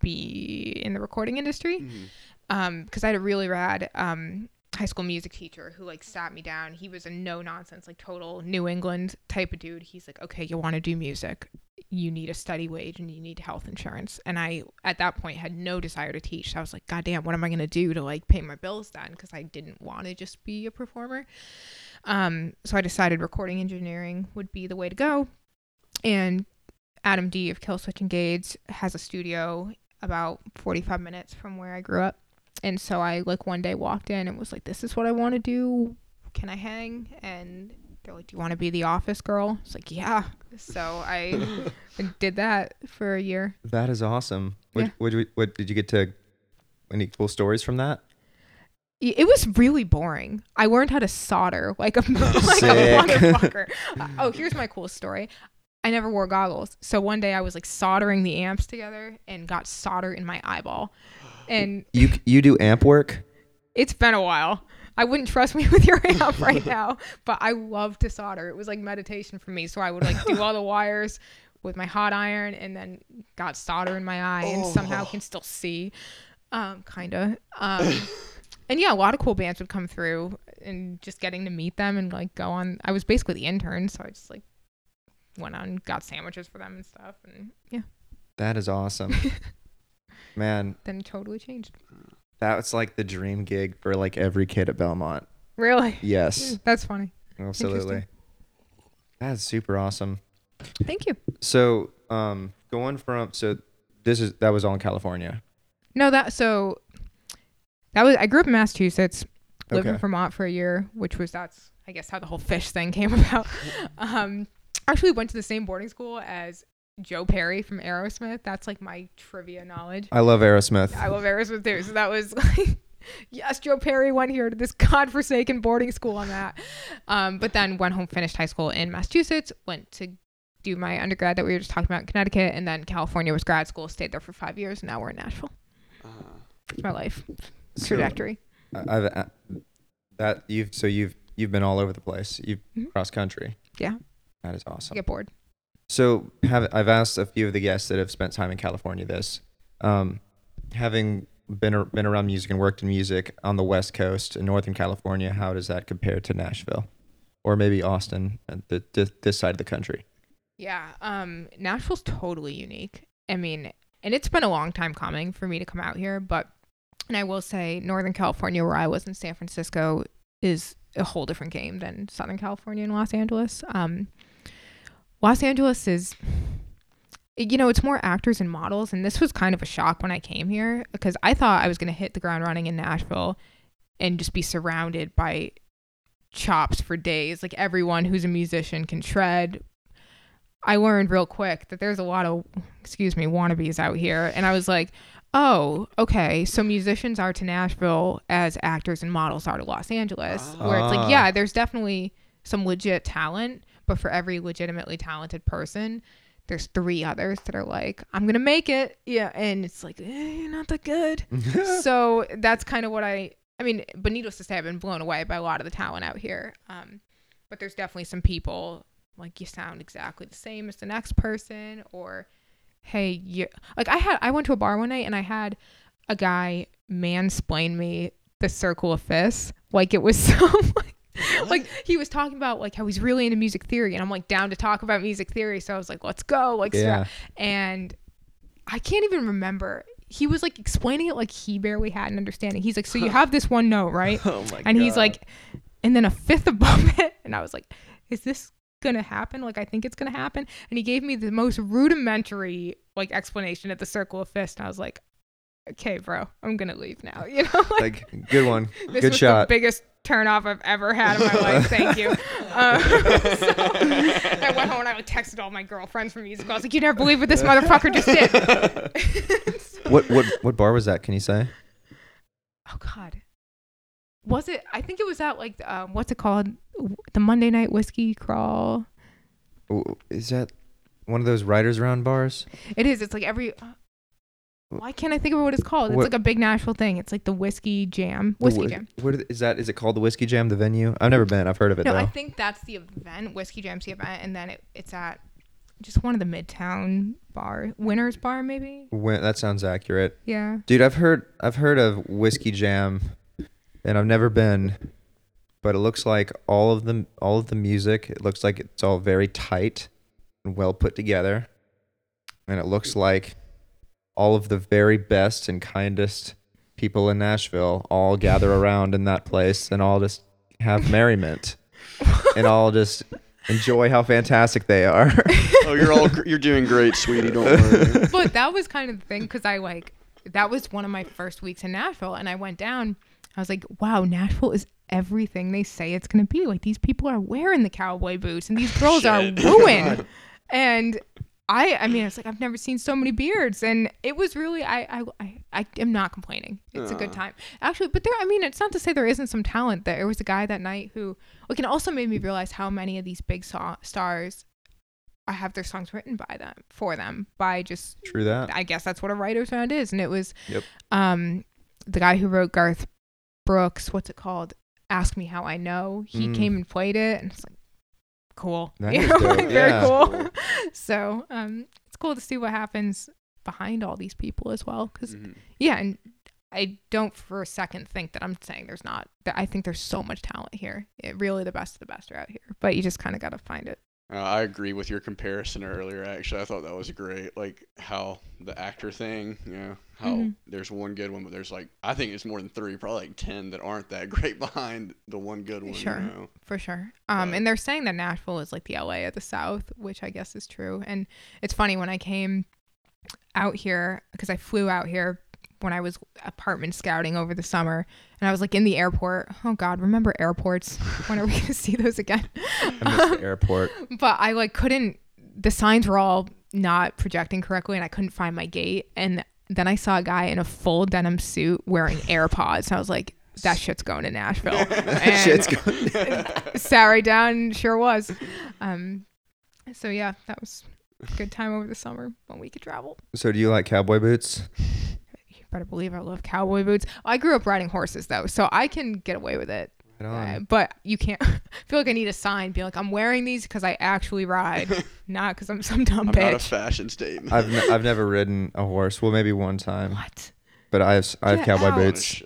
be in the recording industry Mhm. um because I had a really rad um high school music teacher who like sat me down. He was a no nonsense, like total New England type of dude. He's like, okay, you want to do music, you need a study wage and you need health insurance. And I at that point had no desire to teach. So I was like, God damn, what am I gonna do to like pay my bills then? Because I didn't want to just be a performer. Um, so I decided recording engineering would be the way to go. And Adam D of Killswitch Engage has a studio about 45 minutes from where I grew up. And so I like one day walked in and was like, this is what I want to do. Can I hang? And they're like, do you want to be the office girl? It's like, yeah. So I did that for a year. That is awesome. What, Yeah. what, what, what did you get to? Any cool stories from that? It was really boring. I learned how to solder like a like a motherfucker. Oh, here's my cool story. I never wore goggles, so one day I was like soldering the amps together and got solder in my eyeball, and You you do amp work? it's been a while. I wouldn't trust me with your amp right now, but I love to solder. It was like meditation for me. So I would like do all the wires, with my hot iron and then got solder in my eye and somehow Oh. can still see. Um, kinda. Um, and yeah, a lot of cool bands would come through and just getting to meet them and like go on. I was basically the intern, so I just like went on, and got sandwiches for them and stuff, and yeah, That is awesome. Man, then totally changed. That's like the dream gig for like every kid at Belmont. Really, Yes, that's funny. absolutely. That's super awesome. Thank you. So, um, going from so this is that was all in California. No, that so that was I grew up in Massachusetts, lived in Vermont for a year, which was that's I guess how the whole Phish thing came about. um, actually went to the same boarding school as Joe Perry from Aerosmith. That's like my trivia knowledge. I love Aerosmith. I love Aerosmith too. So that was like, yes, Joe Perry went here to this godforsaken boarding school on that. Um, but then went home, finished high school in Massachusetts, went to do my undergrad that we were just talking about in Connecticut, and then California was grad school. Stayed there for five years, and now we're in Nashville. Uh, It's my life So, trajectory. I- I've uh, that you've so you've you've been all over the place. You've Mhm. cross country. Yeah. That is I awesome. get bored. So have I've asked a few of the guests that have spent time in California this, um, having been been around music and worked in music on the West Coast in Northern California, how does that compare to Nashville, or maybe Austin, the, this, this side of the country? Yeah, um, Nashville's totally unique. I mean, and it's been a long time coming for me to come out here, but and I will say Northern California where I was in San Francisco is a whole different game than Southern California and Los Angeles. Um, Los Angeles is you know, it's more actors and models and this was kind of a shock when I came here because I thought I was going to hit the ground running in Nashville and just be surrounded by chops for days. Like everyone who's a musician can shred, I learned real quick that there's a lot of, excuse me, wannabes out here. And I was like, oh, okay. So musicians are to Nashville as actors and models are to Los Angeles. Where it's Ah. like, yeah, there's definitely some legit talent, but for every legitimately talented person, there's three others that are like, I'm going to make it. Yeah. And it's like, eh, you're not that good. so that's kind of what I, I mean, but needless to say, I've been blown away by a lot of the talent out here. Um, but there's definitely some people like you sound exactly the same as the next person or hey you like i had i went to a bar one night and i had a guy mansplain me the circle of fifths like it was so like, like he was talking about like how he's really into music theory and i'm like down to talk about music theory so i was like let's go like Yeah. and i can't even remember. He was like explaining it like he barely had an understanding. He's like so you have this one note right? Oh my and he's like and then a fifth above it and i was like is this gonna happen? Like i think it's gonna happen? And he gave me the most rudimentary like explanation at the circle of fifths and i was like okay bro i'm gonna leave now you know? Like, like good one, this good shot. the biggest turn off i've ever had in my life. Thank you. Um, so i went home and i like, texted all my girlfriends from music i was like you never believe what this motherfucker just did. What what what bar was that? Can you say? oh god. Was it i think it was at like um, what's it called? The monday night whiskey crawl. Is that one of those writers round bars? it is. It's like every uh, why can't i think of what it's called it's What- like a big nashville thing it's like the whiskey jam whiskey whi- jam What is that? Is it called the Whiskey Jam? The venue? I've never been. I've heard of it no though. i think that's the event whiskey jam's the event and then it, it's at just one of the midtown bar winners bar maybe When, that sounds accurate. yeah Dude, I've heard I've heard of Whiskey Jam and I've never been, but it looks like all of the all of the music, it looks like it's all very tight and well put together. And it looks like all of the very best and kindest people in Nashville all gather around in that place and all just have merriment and all just enjoy how fantastic they are. oh, you're all you're doing great, sweetie. Don't worry. but that was kind of the thing because I like that was one of my first weeks in Nashville, and I went down. I was like, wow, Nashville is everything they say it's gonna be. Like these people are wearing the cowboy boots, and these girls are Shit. ruined. and I, I mean, it's like I've never seen so many beards, and it was really, I, I, I, I am not complaining. It's a good time, actually. But there, I mean, it's not to say there isn't some talent. There was a guy that night who, like, it also made me realize how many of these big so- stars. I have their songs written by them for them by just True that. I guess that's what a writer's round is. And it was Yep. um the guy who wrote Garth Brooks, what's it called? Ask Me How I Know. He Mm. came and played it and it's like cool. That You know, like, very yeah. cool. so um, it's cool to see what happens behind all these people as well. Because Mhm. yeah, and I don't for a second think that I'm saying there's not. That I think there's so much talent here. It, really, the best of the best are out here. But you just kind of got to find it. Uh, I agree with your comparison earlier. Actually, I thought that was great. Like how the actor thing, you know, how Mhm. there's one good one, but there's like I think it's more than three, probably like ten that aren't that great behind the one good one. Sure. You know? For sure. Um, But- and they're saying that Nashville is like the LA of the South, which I guess is true. And it's funny when I came out here because I flew out here when I was apartment scouting over the summer, and I was like in the airport. Oh God, remember airports? When are we gonna see those again? I missed the airport. but I like couldn't. The signs were all not projecting correctly, and I couldn't find my gate. And then I saw a guy in a full denim suit wearing AirPods. And I was like, that shit's going to Nashville. And Shit's going. sat right down. Sure was. Um, so yeah, that was a good time over the summer when we could travel. So do you like cowboy boots? You better believe I love cowboy boots. I grew up riding horses though, so I can get away with it. Right Uh, but you can't. I feel like I need a sign, be like, I'm wearing these because I actually ride, not because I'm some dumb I'm not a fashion statement. I've ne- I've never ridden a horse. Well, maybe one time, what? but I have s- I have Get cowboy out. Boots.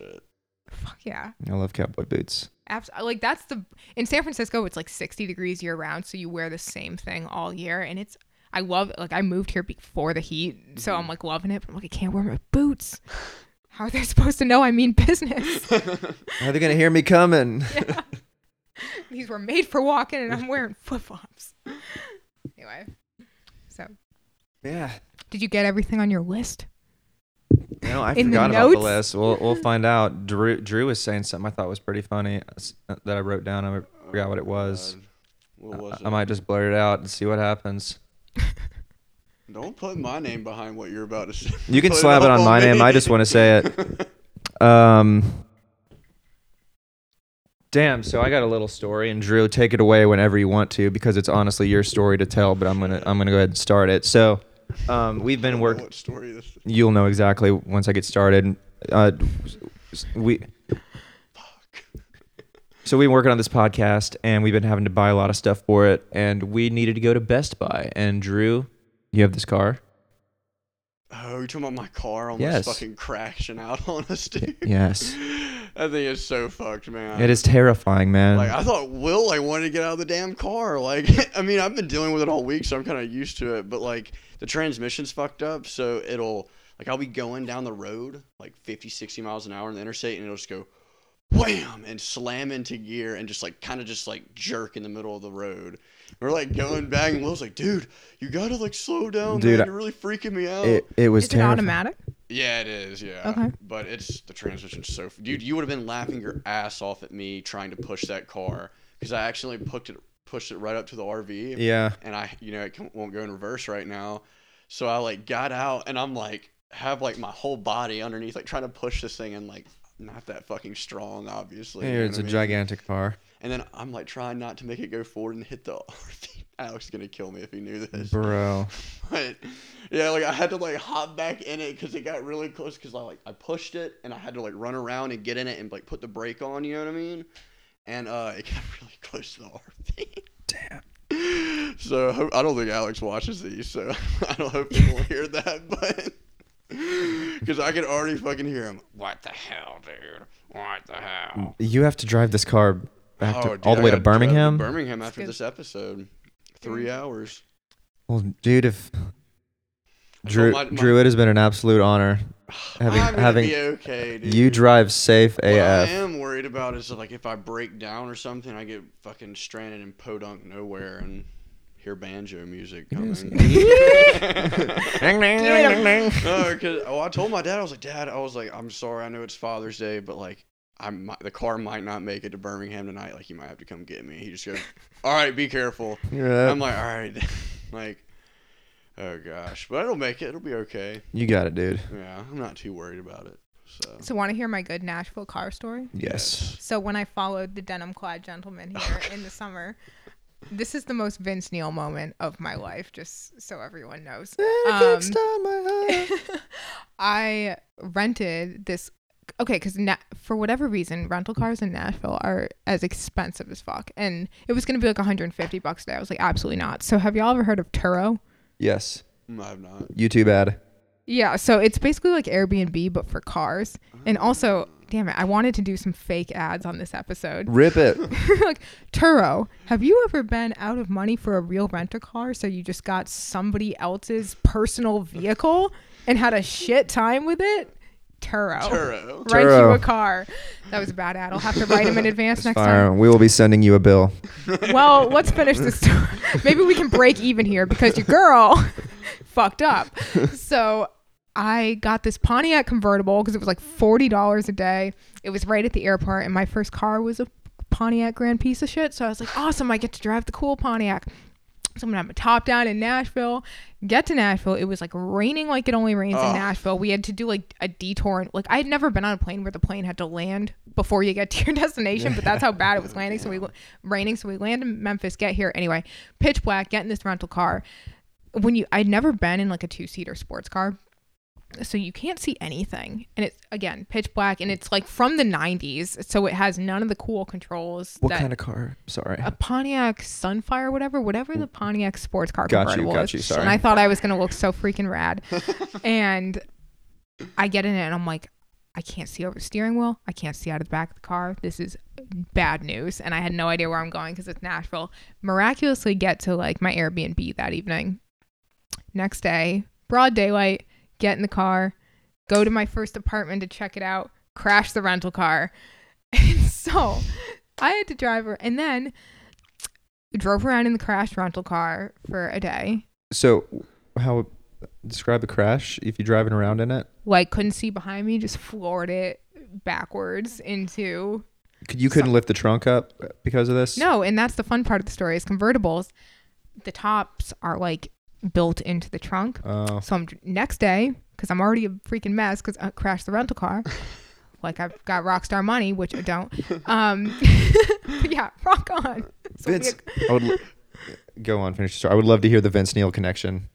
Fuck yeah. I love cowboy boots. Abs- like that's the in San Francisco it's like 60 degrees year round so you wear the same thing all year and it's I love like I moved here before the heat so Mm-hmm. I'm like loving it but I'm like I can't wear my boots how are they supposed to know I mean business Are they gonna hear me coming? these were made for walking and I'm wearing flip-flops anyway so yeah. did you get everything on your list You know, I In the forgot about the list. We'll we'll find out. Drew Drew was saying something I thought was pretty funny that I wrote down. I forgot what it was. Oh, what was I it? might just blurt it out and see what happens. Don't put my name behind what you're about to say. You can slap it on my name. I just want to say it. Um. Damn. So I got a little story, and Drew, take it away whenever you want to, because it's honestly your story to tell. But I'm gonna I'm gonna go ahead and start it. So, um, we've been working. Story this? is. You'll know exactly once I get started. Uh, we. So we've been working on this podcast, and we've been having to buy a lot of stuff for it, and we needed to go to Best Buy. And Drew, you have this car. Oh, you're talking about my car almost Yes. fucking crashing out on us, dude. Yes. That thing is so fucked, man. It is terrifying, man. Like I thought Will like wanted to get out of the damn car. Like I mean I've been dealing with it all week, so I'm kind of used to it. But like the transmission's fucked up, so it'll like I'll be going down the road like 50, 60 miles an hour in the interstate, and it'll just go wham and slam into gear and just like kind of just like jerk in the middle of the road. We're like going back, and Will's like, "Dude, you gotta like slow down, Dude, man. You're really freaking me out." it, it was is it terrifying. automatic Yeah, it is. Yeah. Okay. But it's the transmission's so. Dude, you would have been laughing your ass off at me trying to push that car because I accidentally pushed it pushed it right up to the RV. Yeah. And I, you know, it can- won't go in reverse right now. So I like got out and I'm like have like my whole body underneath like trying to push this thing and like not that fucking strong obviously. you know it's what a I mean? gigantic car. And then I'm like trying not to make it go forward and hit the RV. Alex is gonna kill me if he knew this. Bro. But yeah, like I had to like hop back in it because it got really close. Because I like I pushed it and I had to like run around and get in it and like put the brake on. You know what I mean? And uh, it got really close to the RV. Damn. So I don't think Alex watches these, so I don't hope will hear that. But because I could already fucking hear him. What the hell, dude? What the hell? You have to drive this car back to Oh, dude, all the I way to gotta Birmingham. Birmingham after this episode. Three hours. well, dude, if Drew, my- my- Drew, it has been an absolute honor having I'm gonna having be okay, dude. you drive safe AF. What I am worried about is like if I break down or something, I get fucking stranded in podunk nowhere and hear banjo music coming. no, oh, because oh, I told my dad I was like, Dad, I was like, I'm sorry, I know it's Father's Day, but like, I'm the car might not make it to Birmingham tonight. Like, you might have to come get me. He just goes, All right, be careful. Yeah. I'm like, All right, like, oh gosh, but it'll make it. It'll be okay. You got it, dude. Yeah, I'm not too worried about it. So so want to hear my good nashville car story Yes. So when I followed the denim clad gentleman here in the summer, this is the most Vince Neil moment of my life, just so everyone knows. Um, I rented this okay, because na- for whatever reason, rental cars in Nashville are as expensive as fuck, and it was gonna be like 150 bucks a day. I was like, absolutely not. So have y'all ever heard of Turo? Yes. Mm, I have not. YouTube ad. Yeah, so it's basically like Airbnb but for cars. And also, damn it, I wanted to do some fake ads on this episode. Rip it. like, Turo, have you ever been out of money for a real rental car so you just got somebody else's personal vehicle and had a shit time with it? Turo. Turo. Rent you a car. That was a bad ad. I'll have to write him in advance next Fire. time. We will be sending you a bill. Well, let's finish this. story. Maybe we can break even here because your girl fucked up. So I got this Pontiac convertible because it was like forty dollars a day. It was right at the airport, and my first car was a Pontiac Grand piece of shit. So I was like, awesome! I get to drive the cool Pontiac. So I'm gonna have my top down in Nashville. Get to Nashville. It was like raining like it only rains Oh. in Nashville. We had to do like a detour. And, like I had never been on a plane where the plane had to land before you get to your destination, but that's how bad it was landing. So we raining. So we land in Memphis. Get here anyway. Pitch black. Get in this rental car. When you, I'd never been in like a two seater sports car so you can't see anything. And it's again pitch black and it's like from the 90s so it has none of the cool controls What that kind of car? Sorry. a Pontiac Sunfire whatever whatever the Pontiac sports car Got you, got you, sorry. and I thought I was gonna look so freaking rad. And I get in it and I'm like I can't see over the steering wheel. I can't see out of the back of the car. This is bad news. And I had no idea where I'm going because it's Nashville. Miraculously get to like my Airbnb that evening. Next day broad daylight get in the car go to my first apartment to check it out crash the rental car and so I had to drive her and then drove around in the crashed rental car for a day So, how describe the crash if you're driving around in it? like couldn't see behind me just floored it backwards into Could- You couldn't lift the trunk up because of this? no and that's the fun part of the story is convertibles the tops are like built into the trunk Oh. so i'm next day because i'm already a freaking mess because i crashed the rental car like i've got rockstar money which i don't um yeah rock on So Vince, had- I would l- go on. Finish story. I would love to hear the Vince Neil connection.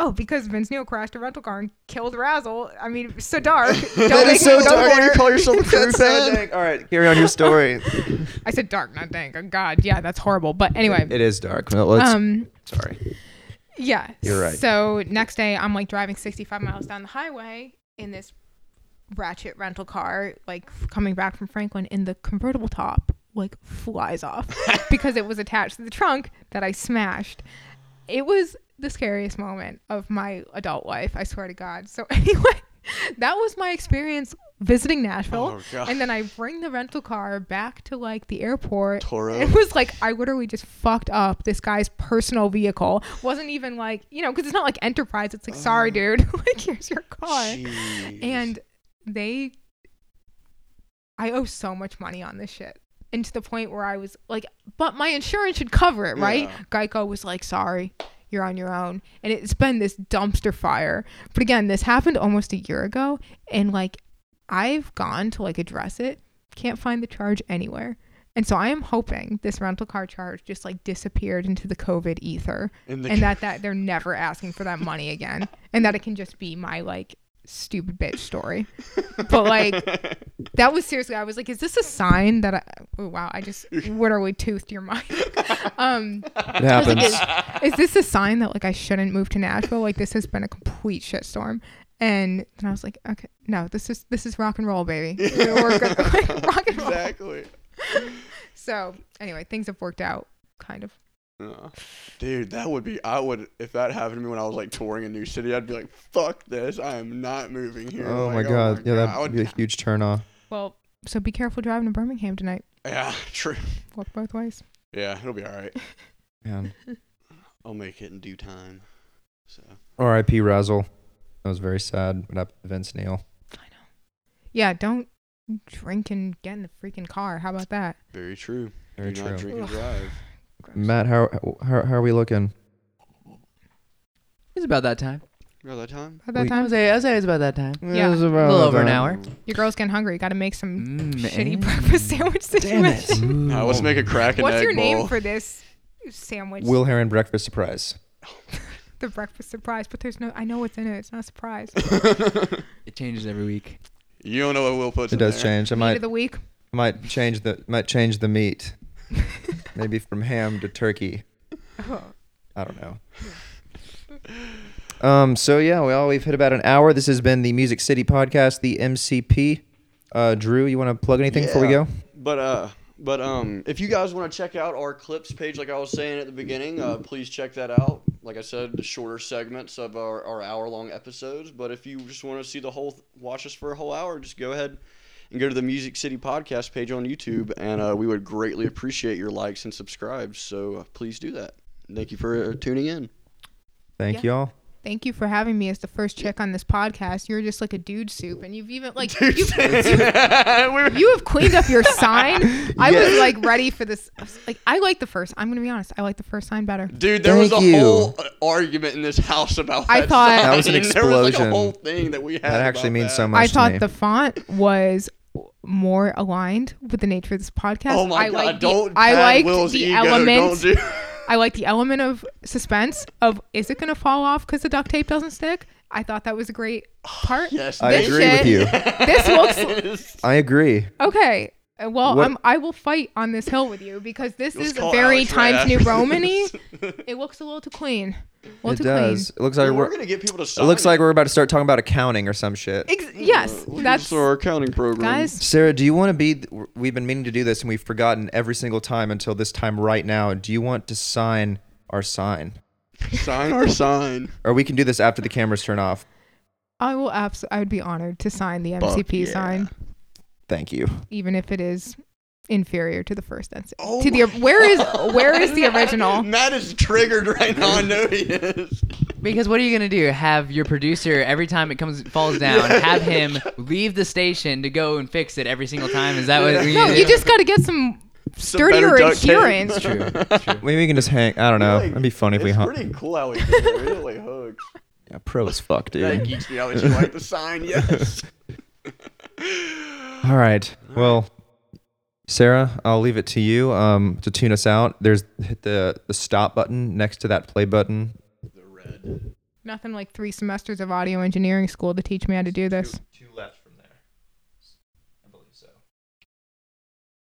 oh because vince neil crashed a rental car and killed razzle i mean so dark don't That is so dark. You call yourself a Crüe fan? All right, carry on your story. I said dark, not dank. Oh, God, yeah, that's horrible. But anyway, it is dark. Well, let's. um, sorry. Yeah, You're right. So next day, I'm like driving 65 miles down the highway in this ratchet rental car, like coming back from Franklin, and the convertible top like flies off because it was attached to the trunk that I smashed. It was the scariest moment of my adult life. I swear to God. So anyway, that was my experience visiting Nashville. Oh. And then I bring the rental car back to like the airport. Turo. It was like I literally just fucked up this guy's personal vehicle. Wasn't even like you know because it's not like Enterprise. It's like uh-huh. sorry, dude. like here's your car. Jeez. And they, I owe so much money on this shit. And to the point where I was like, but my insurance should cover it, right? Yeah. Geico was like, sorry, you're on your own. And it's been this dumpster fire. But again, this happened almost a year ago. And like, I've gone to like address it, can't find the charge anywhere. And so I am hoping this rental car charge just like disappeared into the COVID ether the and that that they're never asking for that money again and that it can just be my like stupid bitch story. But like that was seriously i was like is this a sign that i oh wow i just literally toothed your mic. Um It was like, happens. is, is this a sign that like i shouldn't move to nashville? Like this has been a complete shitstorm and then i was like okay no this is this is rock and roll baby. We're good. Like, rock and roll. Exactly. so anyway things have worked out kind of Uh, dude, that would be. I would if that happened to me when I was like touring a new city. I'd be like, "Fuck this! I am not moving here." Oh Like, my god. Yeah, I that would would be a huge turn off. well so be careful driving to birmingham tonight Yeah, true. walk both ways Yeah, it'll be all right. Man. I'll make it in due time. So R.I.P. Razzle. That was very sad. What happened to Vince Neil? I know. Yeah, don't drink and get in the freaking car. How about that? very true. Very Do true. not drink and drive. Gross. Matt, how, how how are we looking? It's about that time. You know that time? At that We- time, would say, I say it's about that time. Yeah. It was A about little over an that. hour. your girl's getting hungry. You got to make some Mm, shitty and- breakfast sandwich Damn it. situation. Now let's make a crack and What's egg your name for this sandwich? Will Heron breakfast surprise. the breakfast surprise, but there's no. I know what's in it. It's not a surprise. It changes every week. You don't know what Will puts It in does there. change. I Meat might of the week. might change the might change the meat. Maybe from ham to turkey. I don't know. Um. So yeah, well, we've hit about an hour. This has been the Music City podcast, the MCP. Uh, Drew, you want to plug anything before we go? But uh, but um, if you guys want to check out our clips page, like I was saying at the beginning, uh, please check that out. Like I said, the shorter segments of our, our hour long episodes. But if you just want to see the whole, watch us for a whole hour, just go ahead and go to the Music City podcast page on YouTube, and uh, we would greatly appreciate your likes and subscribes. So uh, please do that. Thank you for uh, tuning in. Thank Yeah. you all. Thank you for having me as the first chick on this podcast. You're just like a dude soup, and you've even like Dude, you've, we're- you have cleaned up your sign. I was like ready for this. I Like I like the first. I'm gonna be honest. I like the first sign better. Dude, there was a you. whole uh, argument in this house about I that. thought- sign. That was an There was like a explosion. whole thing that we had. That actually about means that. so much. I to thought me. the font was more aligned with the nature of this podcast. Oh my I god! like don't the, I like Will's the ego. element. Don't do. I like the element of suspense of is it gonna fall off because the duct tape doesn't stick. I thought that was a great part. Yes, I This agree with you. This looks looks. I agree. okay. Uh, Well, What- I'm, I will fight on this hill with you because this is very Alex right Times New after Romany. It looks a little too clean. A little It too does. It looks like Dude, we're. we're gonna get people to. It looks like we're about to start talking about accounting or some shit. Ex- yes, Look at that's our accounting program. guys. Sara, do you want to be? We've been meaning to do this, and we've forgotten every single time until this time right now. Do you want to sign our sign, sign our sign. or we can do this after the cameras turn off? I will abs- I would be honored to sign the MCP yeah. sign, Thank you. even if it is inferior to the first NC. Oh to the my where is where is the original? Matt is triggered right now. I know he is. Because what are you gonna do? Have your producer every time it comes falls down, have him leave the station to go and fix it every single time? Is that what? we No, need to you just got to get some Some sturdier better duct tape. adherence. True. True. Maybe we can just hang. I don't know. Like, It'd be funny if we it's hung. pretty cool how we did it. We really hooks. Yeah, pro as fuck, That dude. geeks me out that you like the sign. Yes. All right. Well, Sara, I'll leave it to you um, to tune us out. There's hit the the stop button next to that play button. the red. Nothing like three semesters of audio engineering school to teach me how to do this.